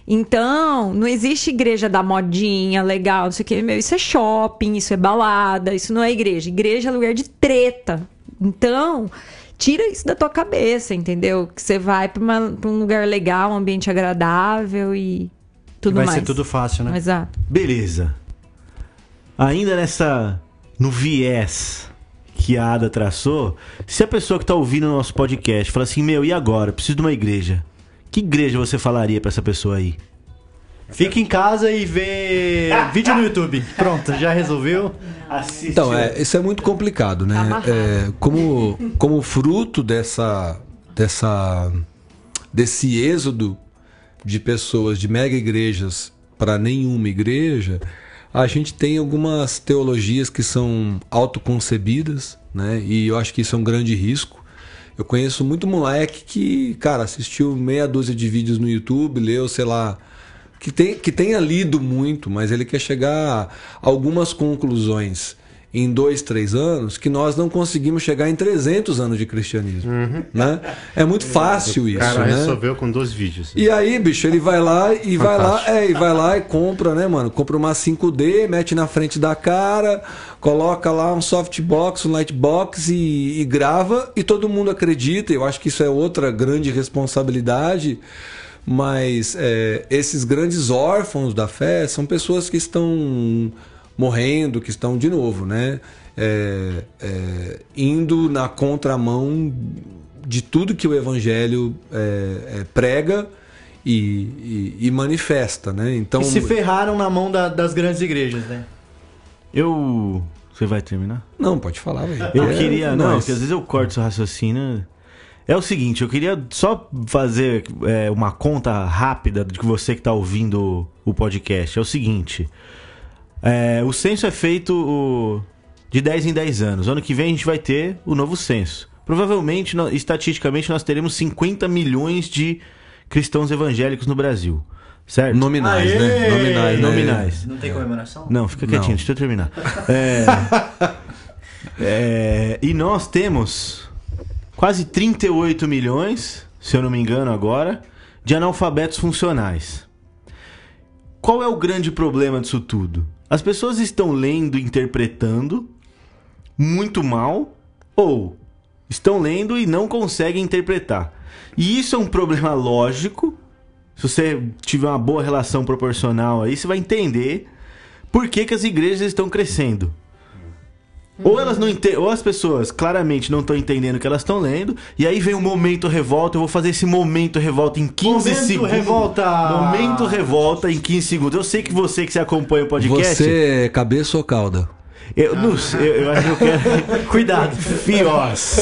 S1: Então, não existe igreja da modinha, legal, não sei o que. Meu, isso é shopping, isso é balada, isso não é igreja. Igreja é lugar de treta. Então, tira isso da tua cabeça, entendeu? Que você vai pra, uma- pra um lugar legal, um ambiente agradável e tudo
S2: Vai
S1: mais.
S2: ser tudo fácil, né?
S1: Exato.
S3: Beleza. Ainda nessa. no viés que a Ada traçou, se a pessoa que tá ouvindo o nosso podcast fala assim: Meu, e agora? Preciso de uma igreja. Que igreja você falaria pra essa pessoa aí?
S2: Fica em casa e vê vídeo no YouTube. Pronto, já resolveu?
S3: Assiste.
S4: Então, é, isso é muito complicado, né?
S1: Amarrado.
S4: É, como, como fruto dessa, dessa, desse êxodo de pessoas de mega igrejas para nenhuma igreja, a gente tem algumas teologias que são autoconcebidas, né? E eu acho que isso é um grande risco. Eu conheço muito moleque que, cara, assistiu meia dúzia de vídeos no YouTube, leu, sei lá, que, tem, que tenha lido muito, mas ele quer chegar a algumas conclusões em dois, três anos que nós não conseguimos chegar em 300 anos de cristianismo. Né? É muito fácil isso,
S5: O cara
S4: né?
S5: resolveu com dois vídeos.
S4: E aí, bicho, ele vai lá e vai lá,
S5: Fantástico.
S4: é, e vai lá e compra, né, mano? Compra uma 5D, mete na frente da cara, coloca lá um softbox, um lightbox e, e grava e todo mundo acredita. Eu acho que isso é outra grande responsabilidade. Mas é, esses grandes órfãos da fé são pessoas que estão morrendo, que estão de novo, né? É, é, indo na contramão de tudo que o Evangelho é, é, prega e, e- e manifesta, né? Então
S2: E se ferraram na mão da- das grandes igrejas, né?
S3: Eu. Você vai terminar?
S4: não pode falar, velho.
S3: Eu
S4: É,
S3: queria. Não,
S4: nós.
S3: porque às vezes eu corto seu raciocínio. É o seguinte, eu queria só fazer é, uma conta rápida de você que está ouvindo o podcast. É o seguinte: é, o censo é feito o- de 10 em 10 anos. Ano que vem a gente vai ter o novo censo. Provavelmente, estatisticamente, nós teremos 50 milhões de cristãos evangélicos no Brasil. Certo?
S4: Nominais,
S2: Aê!
S4: né? Nominais, né?
S3: Nominais.
S2: Não tem comemoração?
S3: Não, fica quietinho,
S4: Não.
S3: deixa eu terminar. É, é, e nós temos quase 38 milhões, se eu não me engano agora, de analfabetos funcionais. Qual é o grande problema disso tudo? As pessoas estão lendo interpretando muito mal ou estão lendo e não conseguem interpretar. E isso é um problema lógico se você tiver uma boa relação proporcional aí, você vai entender por que, que as igrejas estão crescendo. Ou elas não ente- ou as pessoas claramente não estão entendendo o que elas estão lendo, e aí vem o momento revolta, eu vou fazer esse momento revolta em 15
S2: Momento
S3: segundos.
S2: revolta!
S3: Momento revolta em 15 segundos. Eu sei que você que se acompanha o podcast,
S4: Você é cabeça ou cauda?
S3: Eu não sei, eu, eu acho que eu quero
S2: Cuidado.
S3: Fios.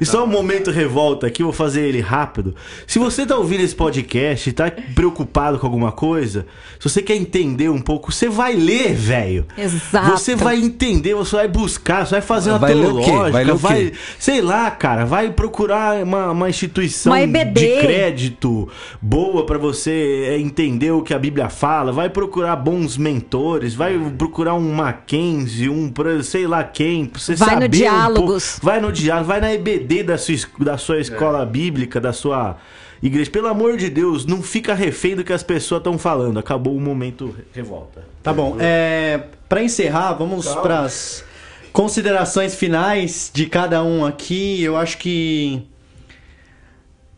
S3: e só um momento revolta aqui, eu vou fazer ele rápido. Se você tá ouvindo esse podcast e tá preocupado com alguma coisa, se você quer entender um pouco, você vai ler, velho.
S1: Exato.
S3: Você vai entender, você vai buscar, você vai fazer uma
S4: Vai ler o quê?
S3: teológica,
S4: Vai ler o
S3: vai, sei lá, cara, vai procurar uma, uma instituição
S1: Uma
S3: de crédito boa pra você entender o que a Bíblia fala, vai procurar bons mentores, vai procurar um Mackenzie, um sei lá quem, pra você
S1: Vai no
S3: saber um
S1: Diálogos.
S3: pouco- vai no diálogo, vai na EBD da sua, da sua escola bíblica, da sua igreja. Pelo amor de Deus, não fica refém do que as pessoas estão falando. Acabou o momento re- revolta.
S2: Tá bom. É, para encerrar, vamos para as considerações finais de cada um aqui. Eu acho que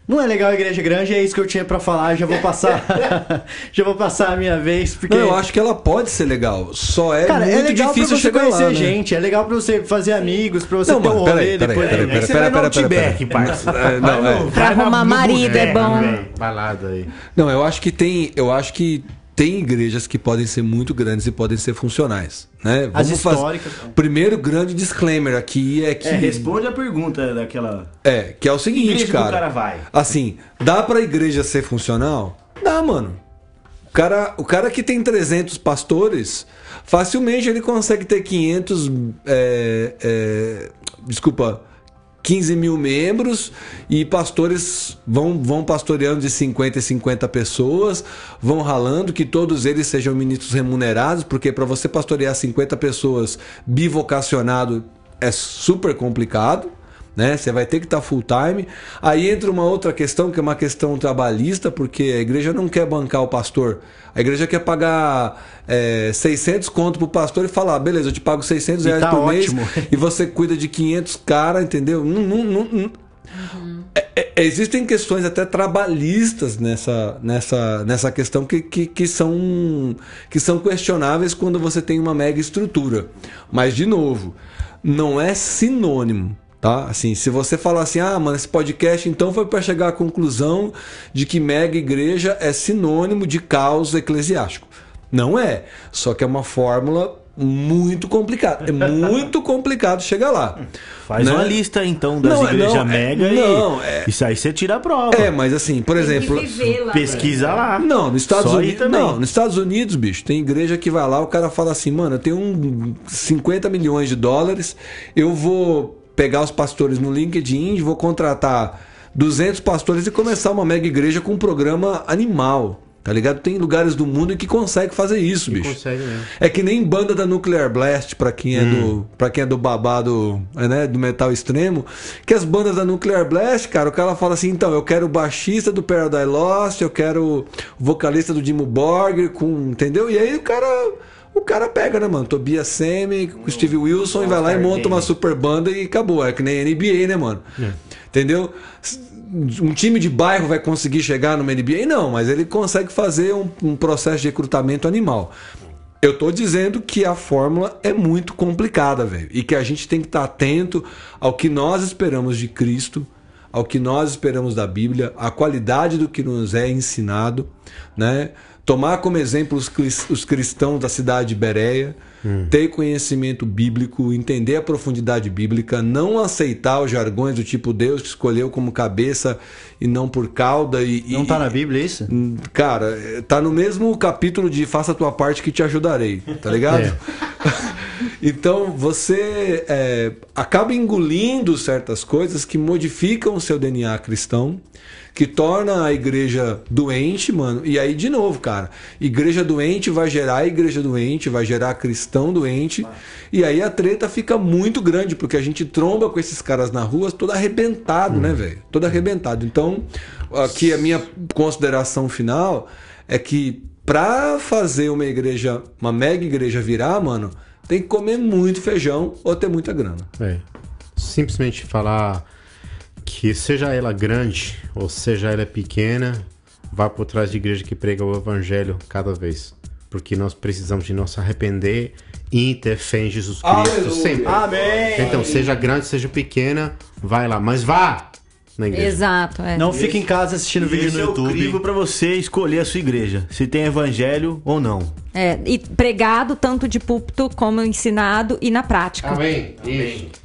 S2: não é legal a igreja grande, é isso que eu tinha pra falar. Já vou passar, já vou passar a minha vez porque
S4: Não, eu acho que ela pode ser legal. Só é
S2: Cara,
S4: muito
S2: é legal pra
S4: difícil
S2: você
S4: chegar
S2: conhecer
S4: lá, né?
S2: gente, é legal pra você fazer amigos, pra você
S4: Não,
S2: ter
S4: mano,
S2: um
S4: peraí,
S2: rolê
S4: peraí,
S2: depois.
S4: peraí,
S2: da-
S4: peraí,
S3: Aí você
S4: pera,
S3: vai no
S4: pera, pera,
S3: Outback, parça.
S4: É, não, é.
S1: Pra arrumar marido é bom.
S3: Balada aí.
S4: Não, eu acho que tem, eu acho que tem igrejas que podem ser muito grandes e podem ser funcionais, né?
S2: As
S4: fazer-
S2: históricas.
S4: Primeiro grande disclaimer aqui é que
S3: É, responde a pergunta daquela.
S4: é, que é o seguinte, cara.
S3: o cara vai.
S4: Assim, dá pra igreja ser funcional? Dá, mano. O cara, o cara que tem 300 pastores, facilmente ele consegue ter 500. é, é, desculpa. 15 mil membros e pastores vão, vão pastoreando de 50 e 50 pessoas, vão ralando, que todos eles sejam ministros remunerados, porque para você pastorear 50 pessoas bivocacionado é super complicado né? Você vai ter que estar full time. Aí entra uma outra questão que é uma questão trabalhista, porque a igreja não quer bancar o pastor. A igreja quer pagar é, 600 conto pro pastor e falar, beleza, eu te pago 600
S2: E
S4: reais
S2: tá
S4: por
S2: ótimo.
S4: mês e você cuida de 500 cara, entendeu? Não, não, não, não- É- é- existem questões até trabalhistas nessa, nessa, nessa questão que, que, que, são, que são questionáveis quando você tem uma mega estrutura. Mas, de novo, não é sinônimo. Tá? Assim, se você falar assim, ah, mano, esse podcast então foi para chegar à conclusão de que mega igreja é sinônimo de caos eclesiástico. Não é. Só que é uma fórmula muito complicada. É muito complicado chegar lá.
S3: Faz
S4: Né?
S3: uma lista então das
S4: Não, é-
S3: igrejas
S4: não, é-
S3: mega e.
S4: não, é-
S3: Isso aí você tira a prova.
S4: É, mas assim, por exemplo.
S3: Pesquisa lá.
S4: Não, nos Estados
S3: Só aí
S4: Unidos.
S3: também.
S4: Não, nos Estados Unidos, bicho, tem igreja que vai lá, o cara fala assim, mano, eu tenho um 50 milhões de dólares, eu vou pegar os pastores no LinkedIn, vou contratar 200 pastores e começar uma mega igreja com um programa animal. Tá ligado? Tem lugares do mundo em que consegue fazer isso, bicho.
S5: consegue mesmo.
S4: É que nem banda da Nuclear Blast, pra quem é do para quem é do babado, é, né, do metal extremo, que as bandas da Nuclear Blast, cara, o cara fala assim, então, eu quero o baixista do Paradise Lost, eu quero o vocalista do Dimmu Borgir com, entendeu? E aí o cara o cara pega, né, mano? Tobias Semi, o Steve Wilson e vai lá e monta uma super banda e acabou. É que nem NBA, né, mano? Entendeu? Um time de bairro vai conseguir chegar numa NBA? Não, mas ele consegue fazer um, um processo de recrutamento animal. Eu tô dizendo que a fórmula é muito complicada, velho. E que a gente tem que estar atento ao que nós esperamos de Cristo, ao que nós esperamos da Bíblia, à qualidade do que nos é ensinado, né? Tomar como exemplo os, os cristãos da cidade de Bereia, ter conhecimento bíblico, entender a profundidade bíblica, não aceitar os jargões do tipo Deus que escolheu como cabeça e não por cauda. E,
S2: Não
S4: e-
S2: tá na Bíblia isso?
S4: Hum, Cara, é, tá no mesmo capítulo de Faça a tua parte que te ajudarei, tá ligado? então você é, acaba engolindo certas coisas que modificam o seu DNA cristão, que torna a igreja doente, mano. E aí, de novo, cara, igreja doente vai gerar igreja doente, vai gerar cristão doente. E aí a treta fica muito grande, porque a gente tromba com esses caras na rua todo arrebentado, né, velho? Todo arrebentado. Então, aqui a minha consideração final é que pra fazer uma igreja, uma mega igreja virar, mano, tem que comer muito feijão ou ter muita grana.
S5: É. Simplesmente falar que seja ela grande ou seja ela pequena, vá por trás de igreja que prega o evangelho cada vez. Porque nós precisamos de nos arrepender e ter fé em Jesus Cristo
S4: Aleluia.
S5: sempre.
S2: Amém.
S5: Então, seja grande, seja pequena, vai lá. Mas vá na igreja.
S1: Exato, é.
S2: Não fica em casa assistindo vídeo
S3: Esse
S2: no
S3: é
S2: YouTube.
S3: crivo pra você escolher a sua igreja. Se tem evangelho ou não.
S1: É, e pregado tanto de púlpito como ensinado e na prática.
S5: Amém. Isso.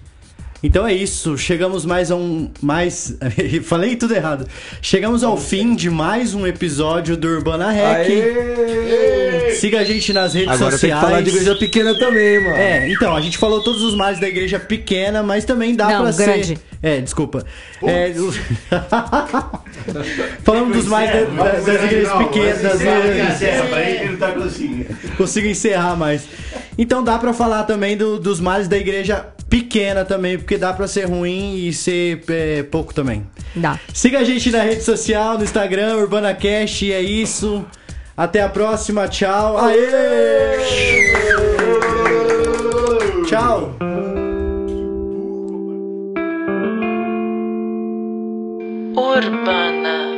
S2: Então é isso, chegamos mais a um. Mais. Falei tudo errado. Chegamos ao fim de mais um episódio do Urbana Rec.
S4: Aê!
S2: Siga a gente nas redes
S4: Agora tem que
S2: sociais.
S4: falar de igreja pequena também, mano.
S2: É, então, a gente falou todos os males da igreja pequena, mas também dá
S1: Não,
S2: pra
S1: grande.
S2: ser. É, desculpa. É, o- Falamos dos males da- das, das igrejas pequenas. das-
S3: ele tá conseguindo.
S2: Consigo encerrar mais. Então dá pra falar também do- dos males da igreja pequena também, porque dá pra ser ruim e ser é, pouco também.
S1: Dá.
S2: Siga a gente na rede social, no Instagram, UrbanaCast, e é isso. Até a próxima, tchau. Aê! Tchau!
S6: Urbana.